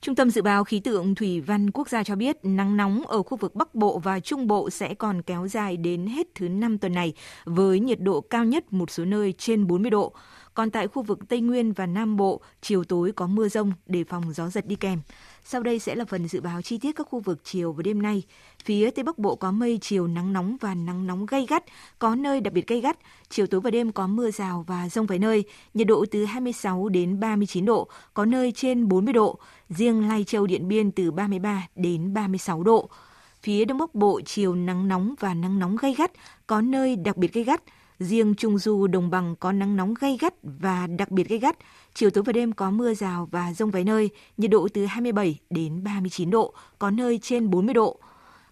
Trung tâm Dự báo Khí tượng Thủy văn Quốc gia cho biết nắng nóng ở khu vực Bắc Bộ và Trung Bộ sẽ còn kéo dài đến hết thứ năm tuần này với nhiệt độ cao nhất một số nơi trên 40 độ. Còn tại khu vực Tây Nguyên và Nam Bộ, chiều tối có mưa rông đề phòng gió giật đi kèm. Sau đây sẽ là phần dự báo chi tiết các khu vực chiều và đêm nay. Phía Tây Bắc Bộ có mây, chiều nắng nóng và nắng nóng gay gắt, có nơi đặc biệt gay gắt. Chiều tối và đêm có mưa rào và rông vài nơi, nhiệt độ từ 26 đến 39 độ, có nơi trên 40 độ. Riêng Lai Châu Điện Biên từ 33 đến 36 độ. Phía Đông Bắc Bộ chiều nắng nóng và nắng nóng gay gắt, có nơi đặc biệt gay gắt. Riêng Trung Du đồng bằng có nắng nóng gay gắt và đặc biệt gay gắt. Chiều tối và đêm có mưa rào và rông vài nơi, nhiệt độ từ 27 đến 39 độ, có nơi trên 40 độ.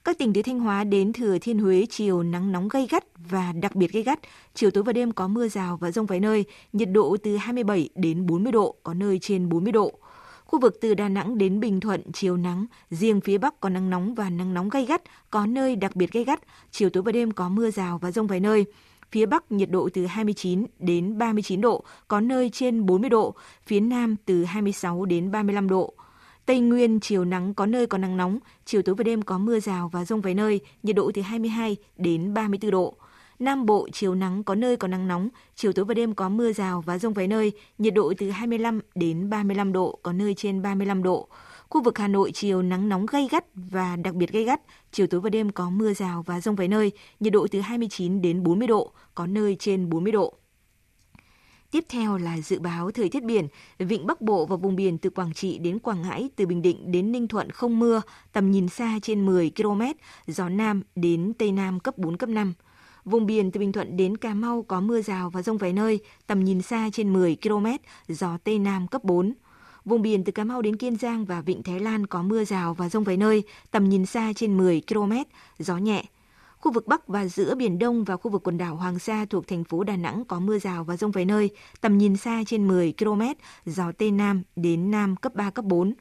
Các tỉnh từ Thanh Hóa đến Thừa Thiên Huế chiều nắng nóng gay gắt và đặc biệt gay gắt. Chiều tối và đêm có mưa rào và rông vài nơi, nhiệt độ từ 27 đến 40 độ, có nơi trên 40 độ. Khu vực từ Đà Nẵng đến Bình Thuận chiều nắng, riêng phía Bắc có nắng nóng và nắng nóng gay gắt, có nơi đặc biệt gay gắt. Chiều tối và đêm có mưa rào và rông vài nơi. Phía Bắc nhiệt độ từ 29 đến 39 độ, có nơi trên 40 độ. Phía Nam từ 26 đến 35 độ. Tây Nguyên chiều nắng có nơi có nắng nóng, chiều tối và đêm có mưa rào và rông vài nơi, nhiệt độ từ 22 đến 34 độ. Nam Bộ chiều nắng có nơi có nắng nóng, chiều tối và đêm có mưa rào và rông vài nơi, nhiệt độ từ 25 đến 35 độ, có nơi trên 35 độ. Khu vực Hà Nội chiều nắng nóng gay gắt và đặc biệt gay gắt, chiều tối và đêm có mưa rào và rông vài nơi, nhiệt độ từ 29 đến 40 độ, có nơi trên 40 độ. Tiếp theo là dự báo thời tiết biển, vịnh Bắc Bộ và vùng biển từ Quảng Trị đến Quảng Ngãi, từ Bình Định đến Ninh Thuận không mưa, tầm nhìn xa trên 10 km, gió Nam đến Tây Nam cấp 4, cấp 5. Vùng biển từ Bình Thuận đến Cà Mau có mưa rào và rông vài nơi, tầm nhìn xa trên 10 km, gió Tây Nam cấp 4. Vùng biển từ Cà Mau đến Kiên Giang và Vịnh Thái Lan có mưa rào và rông vài nơi, tầm nhìn xa trên 10 km, gió nhẹ. Khu vực Bắc và giữa Biển Đông và khu vực quần đảo Hoàng Sa thuộc thành phố Đà Nẵng có mưa rào và rông vài nơi, tầm nhìn xa trên 10 km, gió Tây Nam đến Nam cấp 3, cấp 4.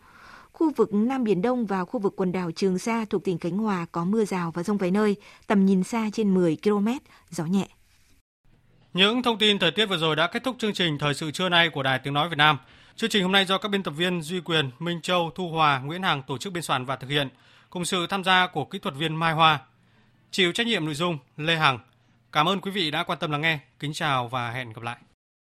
Khu vực Nam Biển Đông và khu vực quần đảo Trường Sa thuộc tỉnh Khánh Hòa có mưa rào và rông vài nơi, tầm nhìn xa trên 10 km, gió nhẹ. Những thông tin thời tiết vừa rồi đã kết thúc chương trình Thời sự trưa nay của Đài Tiếng Nói Việt Nam. Chương trình hôm nay do các biên tập viên Duy Quyền, Minh Châu, Thu Hòa, Nguyễn Hằng tổ chức biên soạn và thực hiện, cùng sự tham gia của kỹ thuật viên Mai Hoa. Chịu trách nhiệm nội dung Lê Hằng. Cảm ơn quý vị đã quan tâm lắng nghe. Kính chào và hẹn gặp lại.